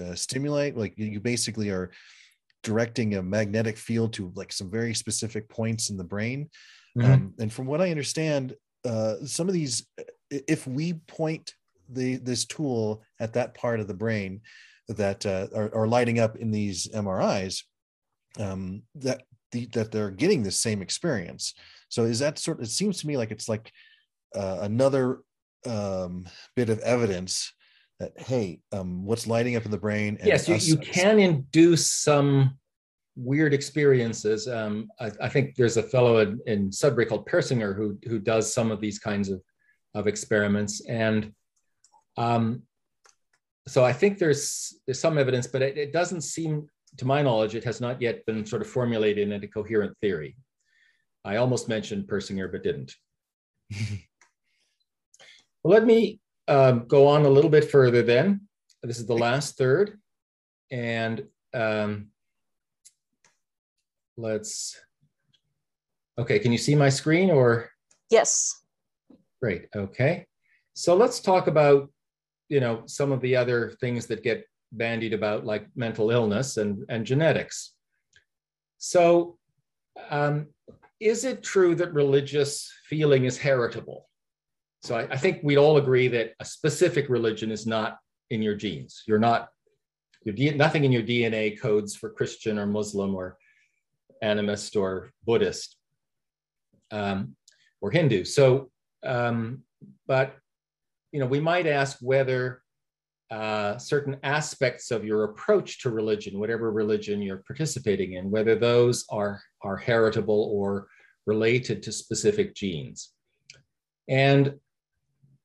uh, stimulate. Like you, basically are directing a magnetic field to like some very specific points in the brain. Mhm. Um, and from what I understand, uh, some of these, if we point the this tool at that part of the brain that uh, are, are lighting up in these MRIs, um, that the, that they're getting the same experience. So is that sort? Of it seems to me like it's like uh, another um, bit of evidence that hey, um, what's lighting up in the brain? and yes, you, us- you can induce some weird experiences. Um, I, I think there's a fellow in, in Sudbury called Persinger who who does some of these kinds of of experiments, and um, so I think there's there's some evidence, but it, it doesn't seem, to my knowledge, it has not yet been sort of formulated into coherent theory. I almost mentioned Persinger, but didn't. *laughs* well, let me um, go on a little bit further then. This is the last third. And um, let's, okay, can you see my screen or? Yes. Great, okay. So let's talk about, you know, some of the other things that get bandied about like mental illness and, and genetics. So um, is it true that religious feeling is heritable? So I, I think we'd all agree that a specific religion is not in your genes. You're not, your nothing in your DNA codes for Christian or Muslim or animist or Buddhist um, or Hindu. So, um, but you know, we might ask whether uh, certain aspects of your approach to religion, whatever religion you're participating in, whether those are are heritable or related to specific genes. And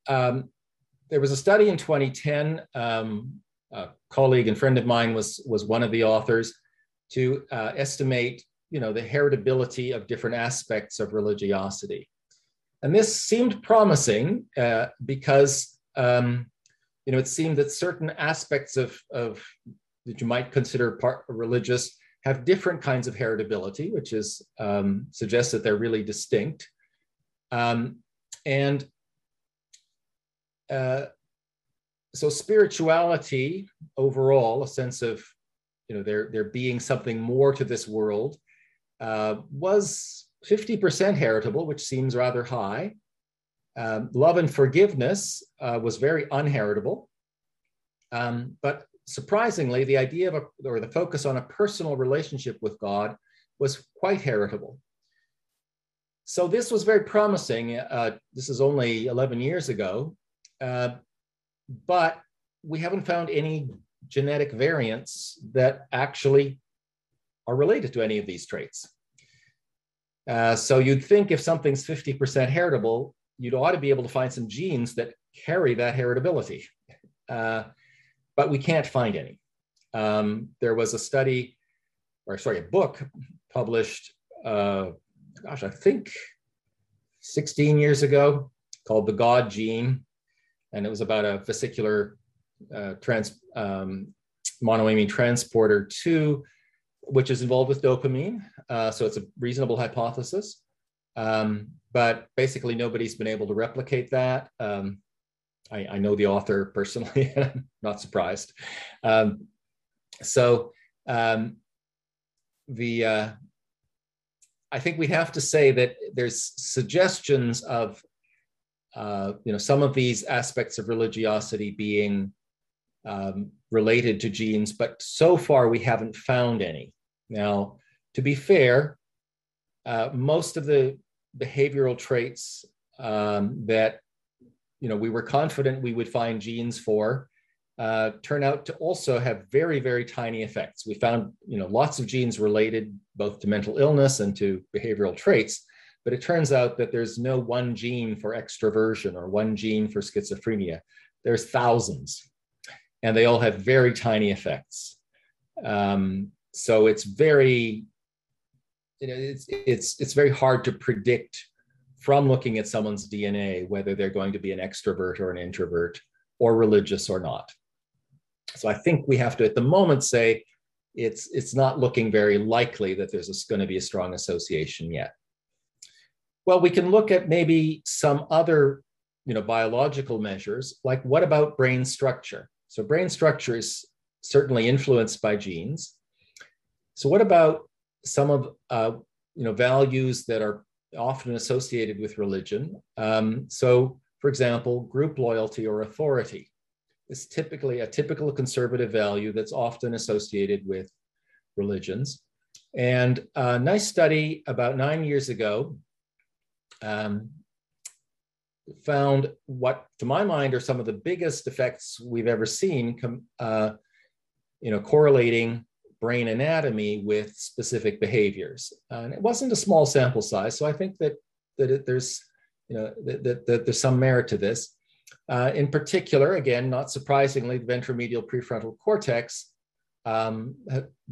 um, there was a study in 2010. Um, a colleague and friend of mine was was one of the authors to uh, estimate, you know, the heritability of different aspects of religiosity. And this seemed promising uh, because, um, you know, it seemed that certain aspects of, of that you might consider part religious have different kinds of heritability, which is um, suggests that they're really distinct. Um, and uh, so spirituality overall, a sense of, you know, there, there being something more to this world, uh, was 50% heritable, which seems rather high. Um, love and forgiveness uh, was very unheritable. Um, but surprisingly, the idea of a, or the focus on a personal relationship with God was quite heritable. So this was very promising. Uh, this is only 11 years ago, uh, but we haven't found any genetic variants that actually are related to any of these traits. Uh, so you'd think if something's 50% heritable, you'd ought to be able to find some genes that carry that heritability. Uh, but we can't find any. Um, there was a study, or sorry, a book published, uh, gosh, I think 16 years ago called The God Gene. And it was about a vesicular uh, trans, um, monoamine transporter 2, which is involved with dopamine. Uh, so it's a reasonable hypothesis. Um, but basically, nobody's been able to replicate that. Um, I, I, know the author personally, *laughs* I'm not surprised. Um, so um, the uh, I think we have to say that there's suggestions of uh, you know some of these aspects of religiosity being um, related to genes, but so far we haven't found any. Now, to be fair, uh, most of the behavioral traits um, that you know we were confident we would find genes for uh, turn out to also have very very tiny effects. We found you know lots of genes related both to mental illness and to behavioral traits, but it turns out that there's no one gene for extroversion or one gene for schizophrenia. There's thousands, and they all have very tiny effects. Um, so it's very you know, it's it's it's very hard to predict from looking at someone's DNA whether they're going to be an extrovert or an introvert or religious or not. So I think we have to at the moment say it's it's not looking very likely that there's going to be a strong association yet. Well, we can look at maybe some other you know biological measures like what about brain structure? So brain structure is certainly influenced by genes. So what about some of uh, you know values that are often associated with religion. Um, so, for example, group loyalty or authority is typically a typical conservative value that's often associated with religions. And a nice study about nine years ago um, found what, to my mind, are some of the biggest effects we've ever seen, uh, you know, correlating brain anatomy with specific behaviors. and it wasn't a small sample size, so I think that that it, there's you know that, that, that, there's some merit to this. Uh, in particular, again, not surprisingly, the ventromedial prefrontal cortex, um,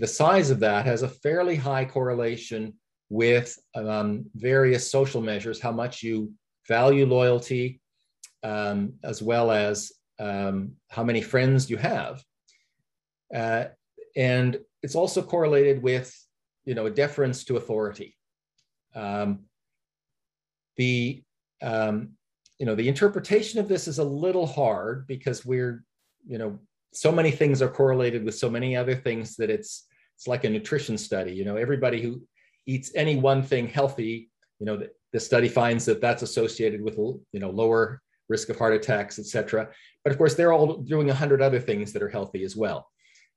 the size of that has a fairly high correlation with um, various social measures, how much you value loyalty, um, as well as um, how many friends you have. Uh, and it's also correlated with you know deference to authority. Um, the um, you know the interpretation of this is a little hard because we're you know so many things are correlated with so many other things that it's it's like a nutrition study. You know everybody who eats any one thing healthy you know the, the study finds that that's associated with you know lower risk of heart attacks etc but of course they're all doing a hundred other things that are healthy as well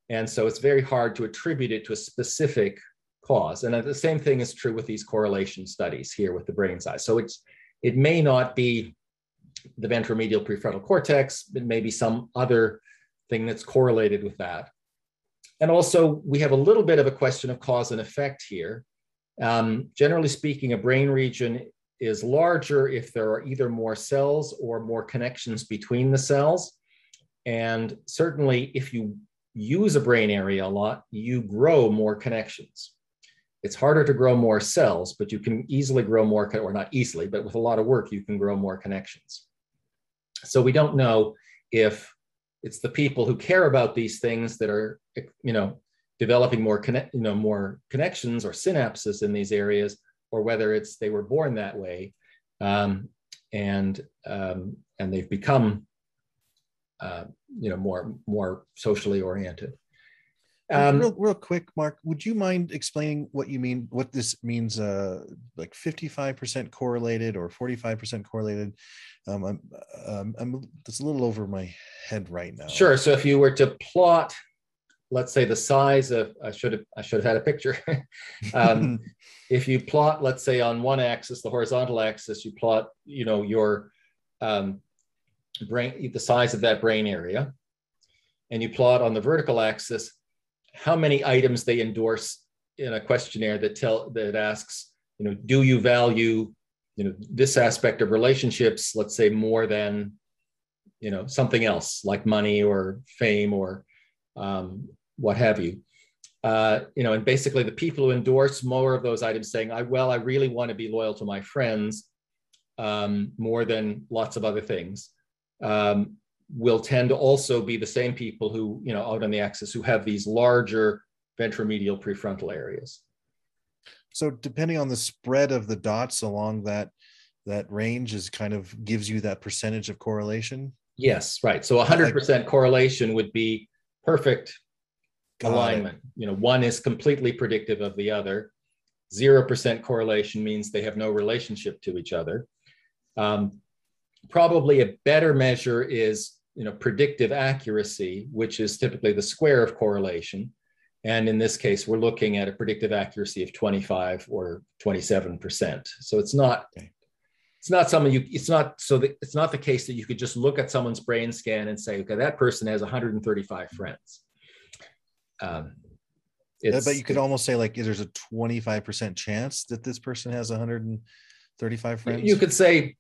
and so it's very hard to attribute it to a specific cause. And the same thing is true with these correlation studies here with the brain size. So it's it may not be the ventromedial prefrontal cortex, but maybe some other thing that's correlated with that. And also, we have a little bit of a question of cause and effect here. Um, generally speaking, a brain region is larger if there are either more cells or more connections between the cells. And certainly, if you use a brain area a lot, you grow more connections. It's harder to grow more cells, but you can easily grow more, or not easily, but with a lot of work, you can grow more connections. So we don't know if it's the people who care about these things that are, you know, developing more connect, you know, more connections or synapses in these areas, or whether it's they were born that way, um, and um, and they've become uh, you know more more socially oriented. Um, real, real quick, Mark, would you mind explaining what you mean, what this means, uh, like 55% correlated or 45% correlated? Um, I'm, um, I'm, it's a little over my head right now. Sure. So if you were to plot, let's say the size of, I should have, I should have had a picture. *laughs* um, *laughs* if you plot, let's say on one axis, the horizontal axis, you plot, you know, your um, brain, the size of that brain area, and you plot on the vertical axis how many items they endorse in a questionnaire that tell that asks, you know, do you value, you know, this aspect of relationships, let's say more than you know, something else like money or fame or um, what have you. Uh, you know, and basically the people who endorse more of those items saying, I, well, I really want to be loyal to my friends um, more than lots of other things, um, will tend to also be the same people who, you know, out on the axis who have these larger ventromedial prefrontal areas. So depending on the spread of the dots along that that range is kind of gives you that percentage of correlation. Yes, right. So 100% correlation would be perfect alignment. It. You know, one is completely predictive of the other. 0% correlation means they have no relationship to each other. Um, probably a better measure is you know, predictive accuracy, which is typically the square of correlation. And in this case, we're looking at a predictive accuracy of 25 or 27%. So it's not, okay. it's not something you, it's not, so that it's not the case that you could just look at someone's brain scan and say, okay, that person has 135 friends. Um, but you could almost say like there's a 25% chance that this person has 135 friends. You could say,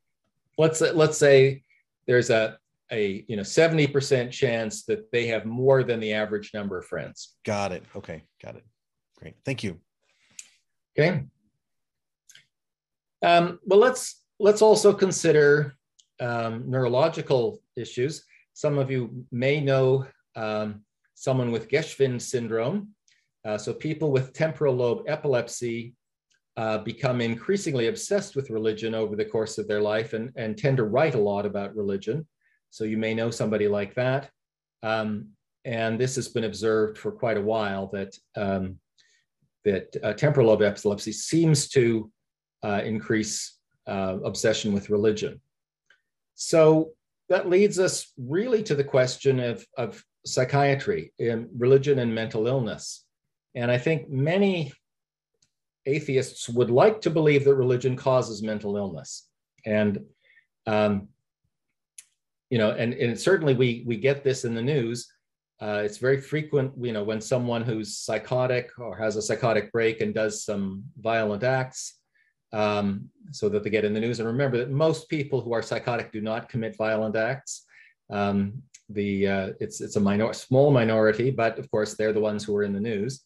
let's let's say there's a a you know 70% chance that they have more than the average number of friends. Got it. Okay, got it. Great. Thank you. Okay. Um, well, let's let's also consider um, neurological issues. Some of you may know um, someone with Geschwind syndrome. Uh, so people with temporal lobe epilepsy uh, become increasingly obsessed with religion over the course of their life and, and tend to write a lot about religion. So you may know somebody like that. Um, and this has been observed for quite a while that, um, that uh, temporal lobe epilepsy seems to uh, increase uh, obsession with religion. So that leads us really to the question of, of psychiatry, in religion and mental illness. And I think many atheists would like to believe that religion causes mental illness. And um, you know, and, and certainly we we get this in the news. Uh, it's very frequent, you know, when someone who's psychotic or has a psychotic break and does some violent acts, um, so that they get in the news. And remember that most people who are psychotic do not commit violent acts. Um, the uh, it's it's a minor small minority, but of course they're the ones who are in the news.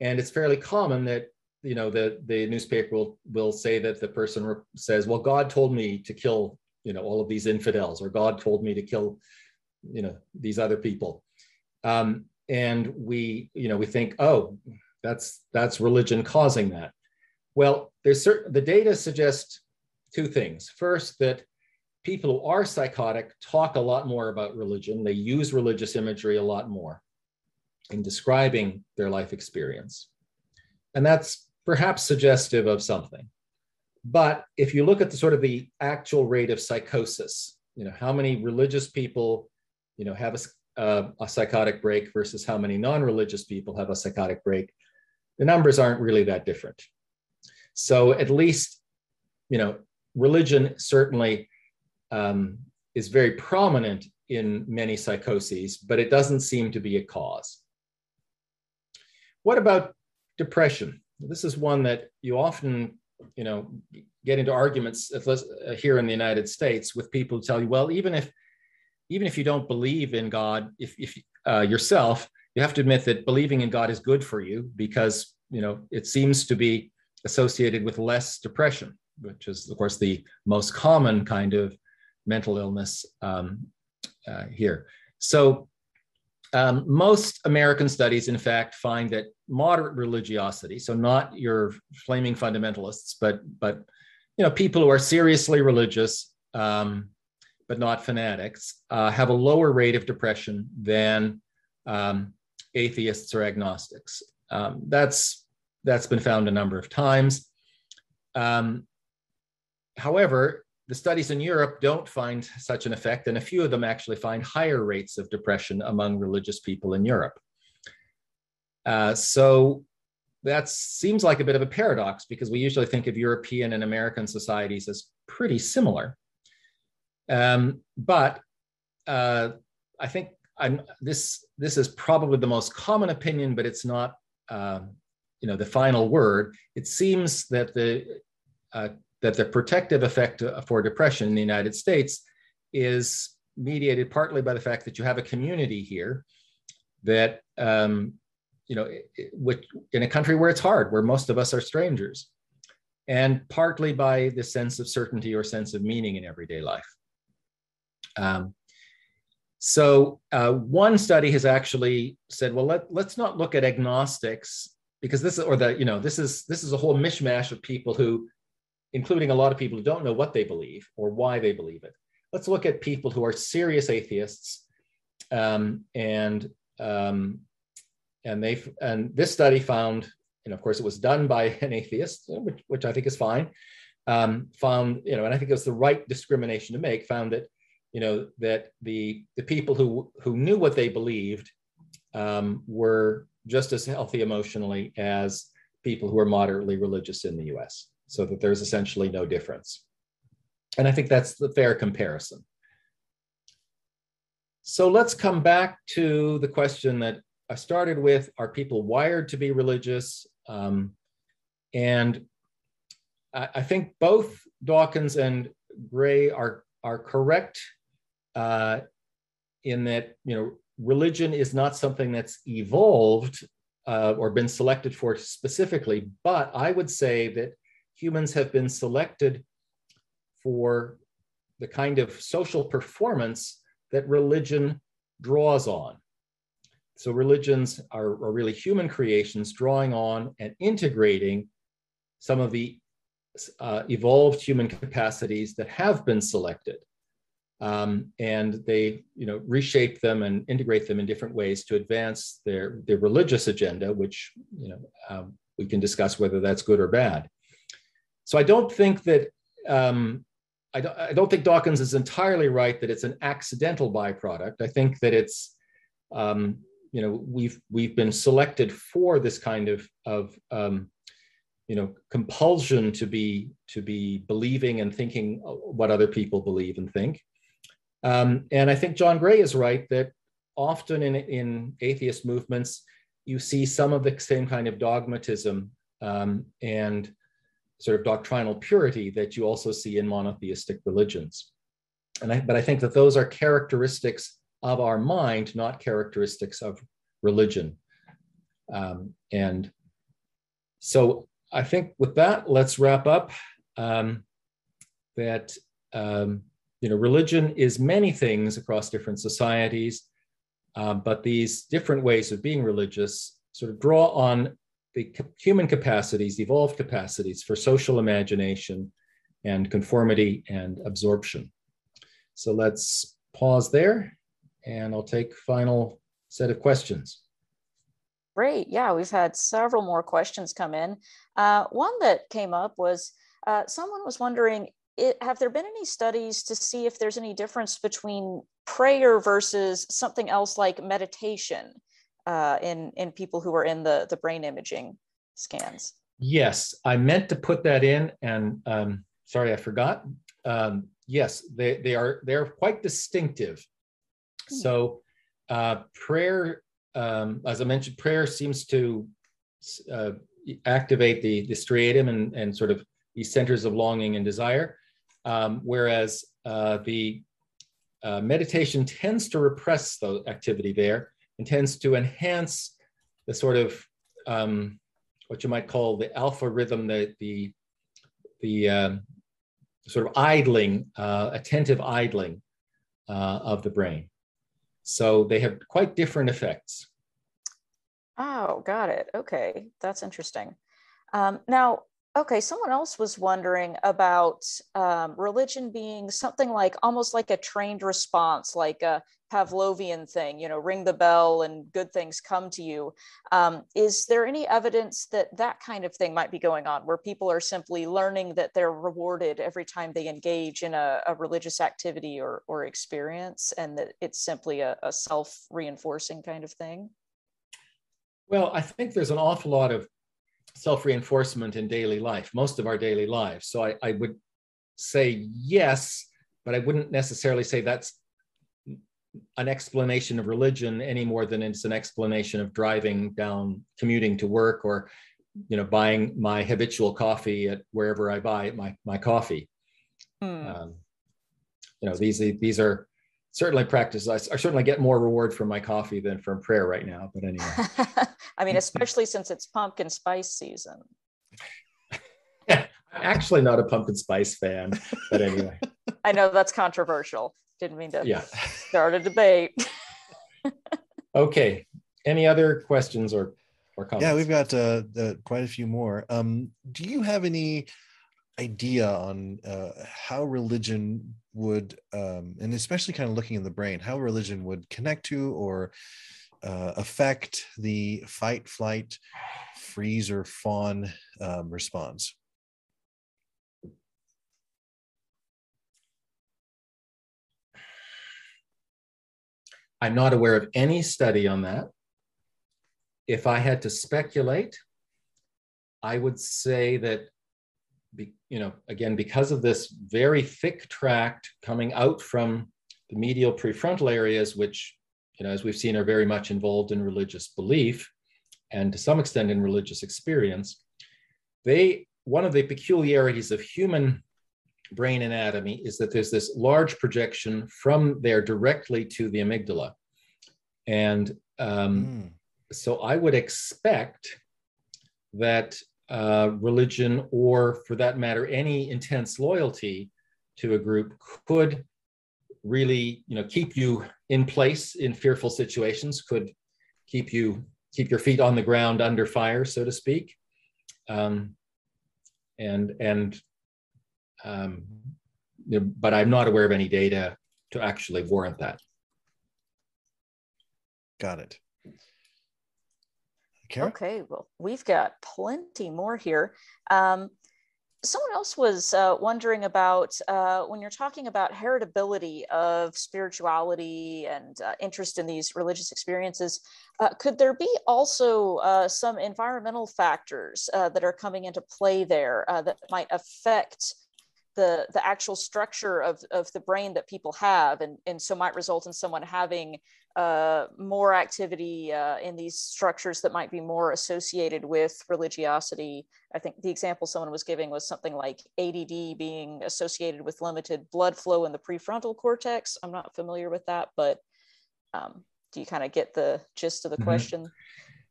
And it's fairly common that you know the the newspaper will will say that the person says, "Well, God told me to kill you know all of these infidels," or "God told me to kill you know these other people," um, and we you know we think, "Oh, that's that's religion causing that." Well, there's certain the data suggest two things. First, that people who are psychotic talk a lot more about religion. They use religious imagery a lot more in describing their life experience. And that's perhaps suggestive of something. But if you look at the sort of the actual rate of psychosis, you know, how many religious people, you know, have a, uh, a psychotic break versus how many non-religious people have a psychotic break, the numbers aren't really that different. So at least, you know, religion certainly um, is very prominent in many psychoses, but it doesn't seem to be a cause. What about depression? This is one that you often, you know, get into arguments uh, here in the United States with people who tell you, well, even if even if you don't believe in God, if, if uh, yourself, you have to admit that believing in God is good for you because you know it seems to be associated with less depression, which is of course the most common kind of mental illness um, uh, here. So um, most American studies, in fact, find that moderate religiosity, so not your flaming fundamentalists, but but you know people who are seriously religious um, but not fanatics, uh, have a lower rate of depression than um, atheists or agnostics. Um, that's that's been found a number of times. Um, however, the studies in Europe don't find such an effect, and a few of them actually find higher rates of depression among religious people in Europe. Uh, so that seems like a bit of a paradox because we usually think of European and American societies as pretty similar. Um, but uh, I think I'm, this this is probably the most common opinion, but it's not uh, you know the final word. It seems that the uh, that the protective effect for depression in the United States is mediated partly by the fact that you have a community here that um, you know, which in a country where it's hard, where most of us are strangers, and partly by the sense of certainty or sense of meaning in everyday life. Um, so uh, one study has actually said, well, let, let's not look at agnostics because this is, or the, you know, this is, this is a whole mishmash of people who, including a lot of people who don't know what they believe or why they believe it. Let's look at people who are serious atheists um, and um, and they and this study found, and of course it was done by an atheist, *laughs* which, which I think is fine. Um, found, you know, and I think it was the right discrimination to make. Found that, you know, that the the people who who knew what they believed um, were just as healthy emotionally as people who are moderately religious in the U.S. So that there's essentially no difference, and I think that's the fair comparison. So let's come back to the question that I started with are people wired to be religious? Um, and I, I, think both Dawkins and Gray are, are correct uh, in that, you know, religion is not something that's evolved uh, or been selected for specifically, but I would say that humans have been selected for the kind of social performance that religion draws on. So religions are, are really human creations drawing on and integrating some of the uh, evolved human capacities that have been selected. Um, and they you know, reshape them and integrate them in different ways to advance their, their religious agenda, which you know, um, we can discuss whether that's good or bad. So I don't think that um, I don't, I don't think Dawkins is entirely right that it's an accidental byproduct. I think that it's um, you know we've we've been selected for this kind of of um, you know compulsion to be to be believing and thinking what other people believe and think um, and i think john gray is right that often in in atheist movements you see some of the same kind of dogmatism um, and sort of doctrinal purity that you also see in monotheistic religions and I, but i think that those are characteristics of our mind, not characteristics of religion. Um, and so I think with that, let's wrap up um, that, um, you know, religion is many things across different societies, uh, but these different ways of being religious sort of draw on the human capacities, evolved capacities for social imagination and conformity and absorption. So let's pause there and I'll take final set of questions. Great. Yeah, we've had several more questions come in. Uh, one that came up was uh, someone was wondering it, have there been any studies to see if there's any difference between prayer versus something else like meditation uh, in, in people who are in the, the brain imaging scans? Yes, I meant to put that in and um, sorry, I forgot. Um, yes, they, they are they're quite distinctive. Hmm. So uh, prayer, um, as I mentioned, prayer seems to uh, activate the, the striatum and, and sort of these centers of longing and desire, um, whereas uh, the uh, meditation tends to repress the activity there and tends to enhance the sort of um, what you might call the alpha rhythm, the the the um, sort of idling, uh, attentive idling uh, of the brain. So they have quite different effects. Oh, got it. Okay, that's interesting. Um, now, okay, someone else was wondering about um, religion being something like almost like a trained response, like a Pavlovian thing, you know, ring the bell and good things come to you. Um, is there any evidence that that kind of thing might be going on where people are simply learning that they're rewarded every time they engage in a, a religious activity or, or experience and that it's simply a, a self reinforcing kind of thing? Well, I think there's an awful lot of self reinforcement in daily life, most of our daily lives. So I, I would say yes, but I wouldn't necessarily say that's an explanation of religion any more than it's an explanation of driving down commuting to work or you know buying my habitual coffee at wherever i buy my, my coffee mm. um, you know these these are certainly practices I, I, certainly get more reward from my coffee than from prayer right now. But anyway, *laughs* I mean, especially since it's pumpkin spice season. I'm *laughs* actually not a pumpkin spice fan, but anyway. *laughs* I know that's controversial. Didn't mean to yeah. start a debate. *laughs* okay. Any other questions or or comments? Yeah, we've got uh, quite a few more. Um, do you have any idea on uh, how religion would, um, and especially kind of looking in the brain, how religion would connect to or uh, affect the fight, flight, freeze, or fawn um, response? I'm not aware of any study on that. If I had to speculate, I would say that, you know, again, because of this very thick tract coming out from the medial prefrontal areas, which, you know, as we've seen, are very much involved in religious belief and to some extent in religious experience, they, one of the peculiarities of human brain anatomy is that there's this large projection from there directly to the amygdala. And um, mm. so I would expect that uh, religion, or for that matter, any intense loyalty to a group could really, you know, keep you in place in fearful situations, could keep you keep your feet on the ground under fire, so to speak. Um, and and um, but I'm not aware of any data to actually warrant that. Got it. Kara? Okay, well, we've got plenty more here. Um, someone else was uh, wondering about uh, when you're talking about heritability of spirituality and uh, interest in these religious experiences, uh, could there be also uh, some environmental factors uh, that are coming into play there that might affect the the actual structure of, of the brain that people have and, and so might result in someone having uh, more activity uh, in these structures that might be more associated with religiosity. I think the example someone was giving was something like ADD being associated with limited blood flow in the prefrontal cortex. I'm not familiar with that, but um, do you kind of get the gist of the mm-hmm. question?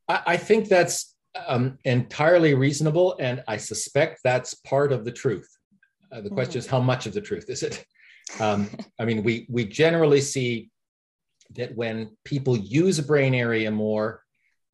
I, I, think that's um, entirely reasonable, and I suspect that's part of the truth. Uh, the question mm-hmm. is, how much of the truth is it? Um, I mean, we we generally see that when people use a brain area more,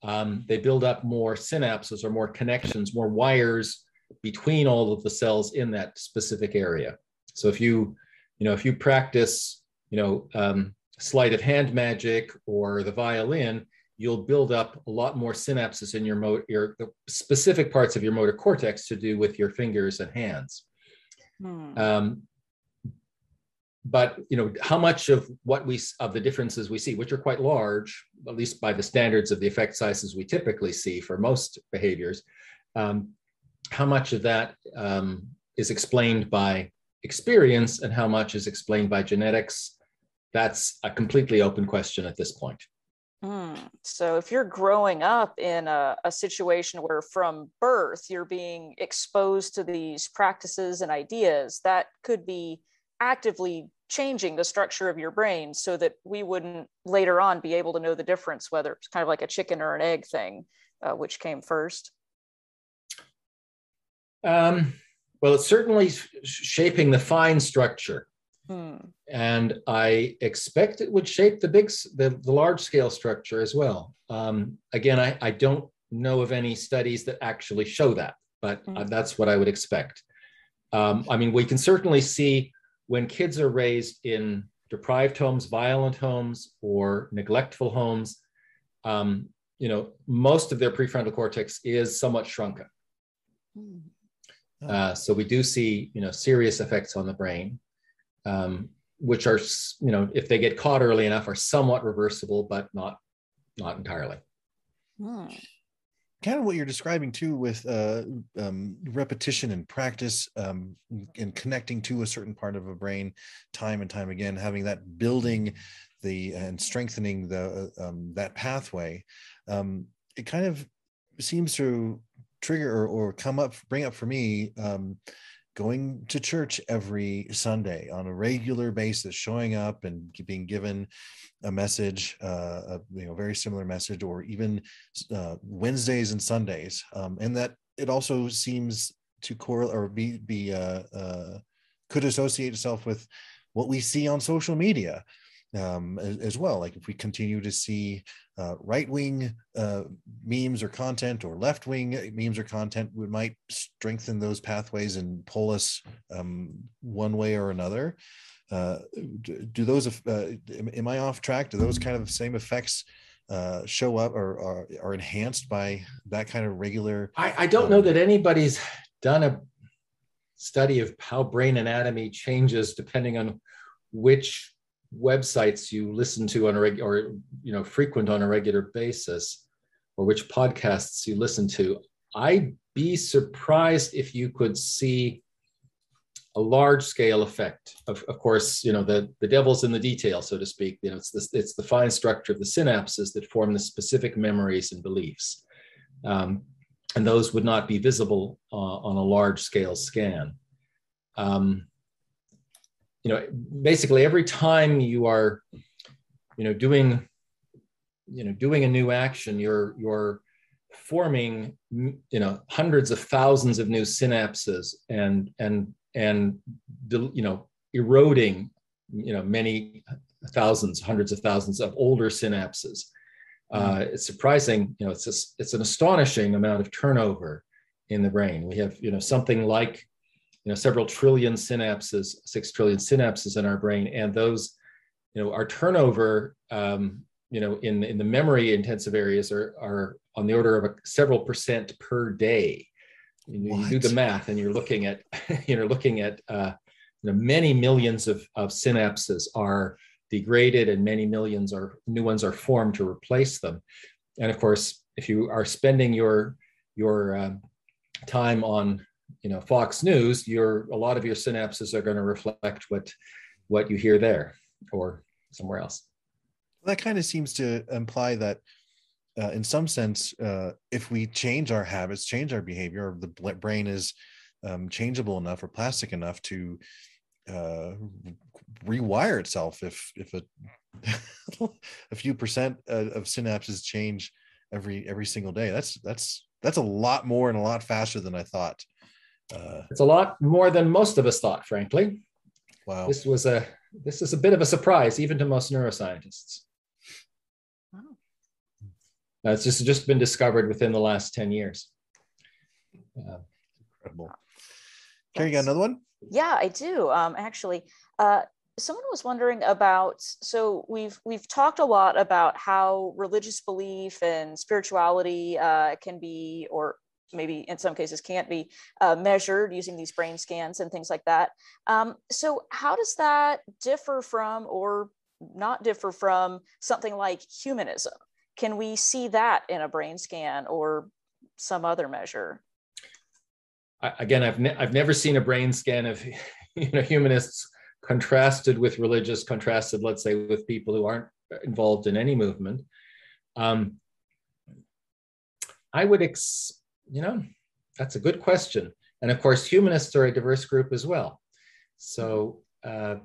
um, they build up more synapses or more connections, more wires between all of the cells in that specific area. So if you, you know, if you practice, you know, um, sleight of hand magic or the violin, you'll build up a lot more synapses in your motor, your the specific parts of your motor cortex to do with your fingers and hands. Hmm. Um, but you know how much of what we of the differences we see which are quite large at least by the standards of the effect sizes we typically see for most behaviors um, how much of that um, is explained by experience and how much is explained by genetics that's a completely open question at this point mm. so if you're growing up in a, a situation where from birth you're being exposed to these practices and ideas that could be actively changing the structure of your brain so that we wouldn't later on be able to know the difference whether it's kind of like a chicken or an egg thing uh, which came first um, well it's certainly shaping the fine structure hmm. and i expect it would shape the big the, the large scale structure as well um, again I, I don't know of any studies that actually show that but hmm. uh, that's what i would expect um, i mean we can certainly see when kids are raised in deprived homes, violent homes, or neglectful homes, um, you know, most of their prefrontal cortex is somewhat shrunken. Hmm. Uh, so we do see, you know, serious effects on the brain, um, which are, you know, if they get caught early enough, are somewhat reversible, but not, not entirely. Hmm kind of what you're describing too with uh, um, repetition and practice um, and connecting to a certain part of a brain time and time again having that building the and strengthening the uh, um, that pathway um, it kind of seems to trigger or, or, come up bring up for me um, going to church every Sunday on a regular basis, showing up and being given a message, uh, a you know very similar message, or even uh, Wednesdays and Sundays, um, and that it also seems to correlate or be be uh, uh, could associate itself with what we see on social media um, as, as, well. Like if we continue to see uh, right wing uh, memes or content or left wing memes or content, we might strengthen those pathways and pull us um, one way or another. Uh, do, do, those, uh, am I off track? Do those kind of same effects uh, show up or, or, are enhanced by that kind of regular? I, I don't um, know that anybody's done a study of how brain anatomy changes depending on which websites you listen to on a regular or you know frequent on a regular basis or which podcasts you listen to i'd be surprised if you could see a large scale effect. Of, of course you know the, the devil's in the detail so to speak. You know it's this it's the fine structure of the synapses that form the specific memories and beliefs. Um, and those would not be visible uh, on a large scale scan. Um, you know basically every time you are you know doing you know doing a new action you're you're forming you know hundreds of thousands of new synapses and and and you know eroding you know many thousands hundreds of thousands of older synapses uh, mm-hmm. it's surprising you know it's just, it's an astonishing amount of turnover in the brain we have you know something like you know several trillion synapses six trillion synapses in our brain. And those you know our turnover um, you know in in the memory intensive areas are are on the order of a, several percent per day. You, you, do the math and you're looking at *laughs* you're looking at uh, you know many millions of, of synapses are degraded and many millions are new ones are formed to replace them. And of course if you are spending your your uh, time on you know Fox News, your a lot of your synapses are going to reflect what what you hear there or somewhere else. That kind of seems to imply that, uh, in some sense, uh, if we change our habits, change our behavior, the brain is um, changeable enough or plastic enough to uh, rewire itself. If if a *laughs* a few percent of synapses change every every single day, that's that's that's a lot more and a lot faster than I thought. Uh, it's a lot more than most of us thought, frankly. Wow. This was a this is a bit of a surprise, even to most neuroscientists. Wow. Now, it's just just been discovered within the last 10 years. Uh, Incredible. Carrie, you got another one? Yeah, I do. Um, actually, uh, someone was wondering about so we've we've talked a lot about how religious belief and spirituality uh, can be or maybe in some cases can't be uh, measured using these brain scans and things like that. Um, so how does that differ from or not differ from something like humanism? Can we see that in a brain scan or some other measure? Again, I've, ne- I've never seen a brain scan of *laughs* you know humanists contrasted with religious, contrasted, let's say, with people who aren't involved in any movement. Um, I would expect you know, that's a good question. And of course, humanists are a diverse group as well. So uh,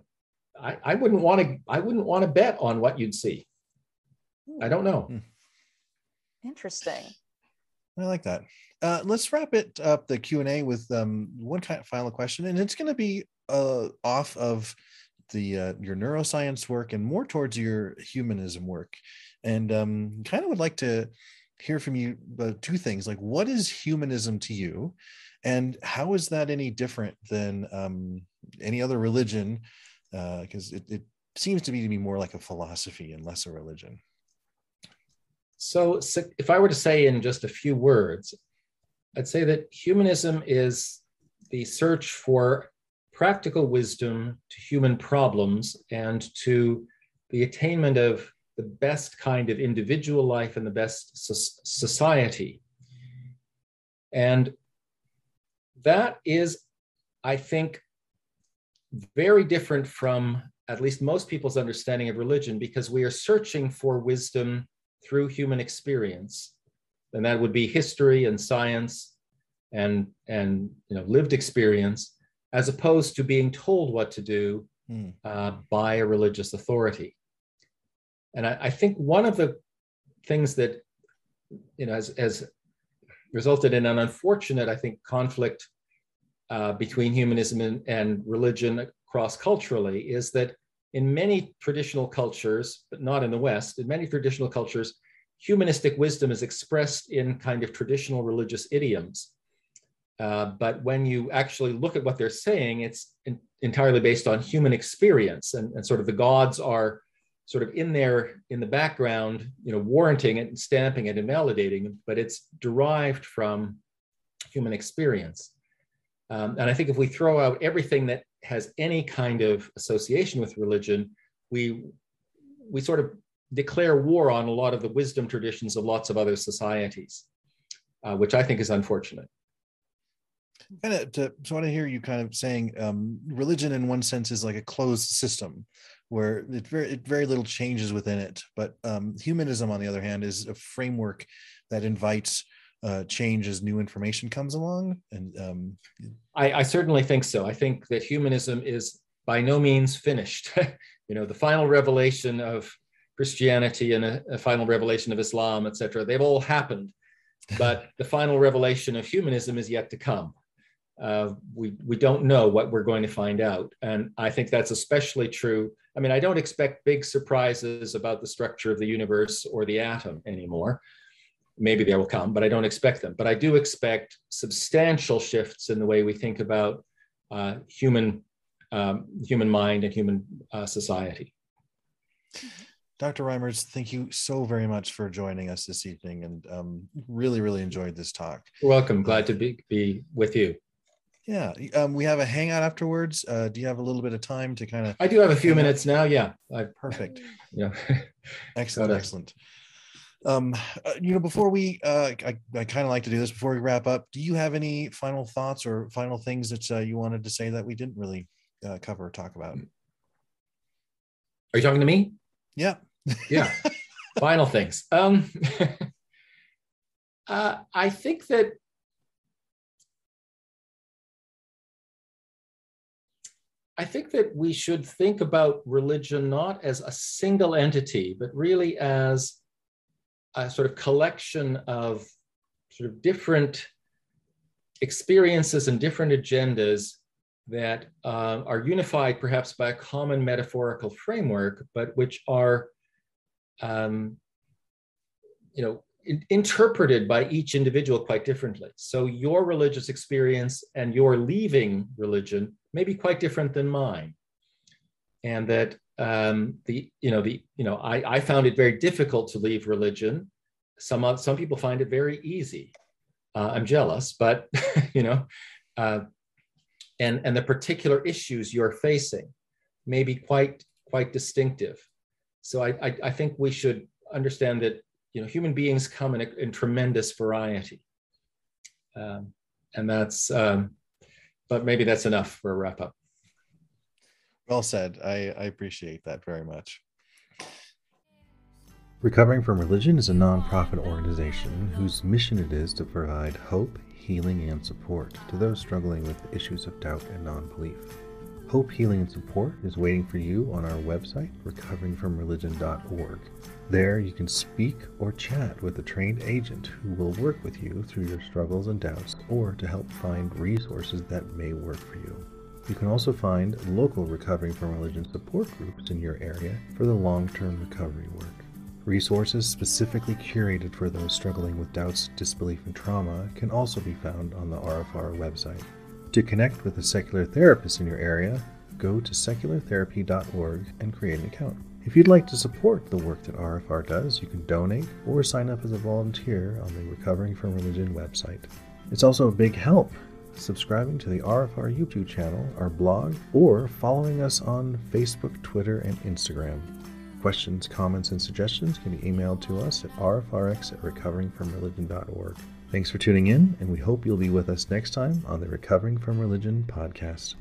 I, I wouldn't want to. I wouldn't want to bet on what you'd see. I don't know. Hmm. Interesting. I like that. Uh, let's wrap it up the Q and A with um, one kind of final question, and it's going to be uh, off of the uh, your neuroscience work and more towards your humanism work, and um, kind of would like to hear from you uh, two things like what is humanism to you? And how is that any different than um, any other religion? Because uh, it, it seems to me to be more like a philosophy and less a religion. So, so if i were to say in just a few words i'd say that humanism is the search for practical wisdom to human problems and to the attainment of the best kind of individual life and the best society. And that is, I think, very different from at least most people's understanding of religion because we are searching for wisdom through human experience. And that would be history and science and, and you know, lived experience. as opposed to being told what to do Hmm. uh, by a religious authority. And I, I, think one of the things that you know has, has resulted in an unfortunate, I think, conflict uh, between humanism and, and religion cross culturally is that in many traditional cultures, but not in the West, in many traditional cultures, humanistic wisdom is expressed in kind of traditional religious idioms. Uh, but when you actually look at what they're saying, it's in, entirely based on human experience, and, and sort of the gods are sort of in there in the background, you know, warranting it and stamping it and validating, but it's derived from human experience. Um, and I think if we throw out everything that has any kind of association with religion, we we sort of declare war on a lot of the wisdom traditions of lots of other societies, uh, which I think is unfortunate kind of to so I want to hear you kind of saying um, religion in one sense is like a closed system where it very it very little changes within it, but um, humanism on the other hand is a framework that invites uh, change as new information comes along. And um, I, I certainly think so. I think that humanism is by no means finished. *laughs* you know, the final revelation of Christianity and a, a final revelation of Islam, etc. They've all happened, *laughs* but the final revelation of humanism is yet to come uh, we we don't know what we're going to find out, and I think that's especially true. I mean, I don't expect big surprises about the structure of the universe or the atom anymore. Maybe they will come, but I don't expect them. But I do expect substantial shifts in the way we think about uh, human um, human mind and human uh, society. Dr. Reimers, thank you so very much for joining us this evening, and um, really, really enjoyed this talk. You're welcome. Glad to be be with you. Yeah, um, we have a hangout afterwards. Uh, do you have a little bit of time to kind of? I do have a few minutes now. Yeah, I, perfect. *laughs* Yeah, excellent, excellent. Um, uh, you know, before we, uh, I, I kind of like to do this before we wrap up. Do you have any final thoughts or final things that uh, you wanted to say that we didn't really uh, cover or talk about? Are you talking to me? Yeah. yeah. *laughs* final things. Um, *laughs* uh, I think that I think that we should think about religion not as a single entity, but really as a sort of collection of sort of different experiences and different agendas that uh, are unified perhaps by a common metaphorical framework, but which are, um, you know, in- interpreted by each individual quite differently. So your religious experience and your leaving religion may be quite different than mine. And that um, the, you know, the, you know, I, I found it very difficult to leave religion. Some, some people find it very easy. Uh, I'm jealous, but, *laughs* you know, uh, and, and the particular issues you're facing may be quite, quite distinctive. So I, I, I think we should understand that, you know, human beings come in, a, in tremendous variety. Um, and that's, um, but maybe that's enough for a wrap up. Well said. I, I appreciate that very much. Recovering from Religion is a nonprofit organization whose mission it is to provide hope, healing, and support to those struggling with issues of doubt and non belief. Hope, Healing, and Support is waiting for you on our website, recoveringfromreligion.org. There, you can speak or chat with a trained agent who will work with you through your struggles and doubts or to help find resources that may work for you. You can also find local Recovering from Religion support groups in your area for the long term recovery work. Resources specifically curated for those struggling with doubts, disbelief, and trauma can also be found on the RFR website. To connect with a secular therapist in your area, go to seculartherapy.org and create an account. If you'd like to support the work that RFR does, you can donate or sign up as a volunteer on the Recovering from Religion website. It's also a big help subscribing to the RFR YouTube channel, our blog, or following us on Facebook, Twitter, and Instagram. Questions, comments, and suggestions can be emailed to us at rfrx at recoveringfromreligion.org. Thanks for tuning in, and we hope you'll be with us next time on the Recovering from Religion podcast.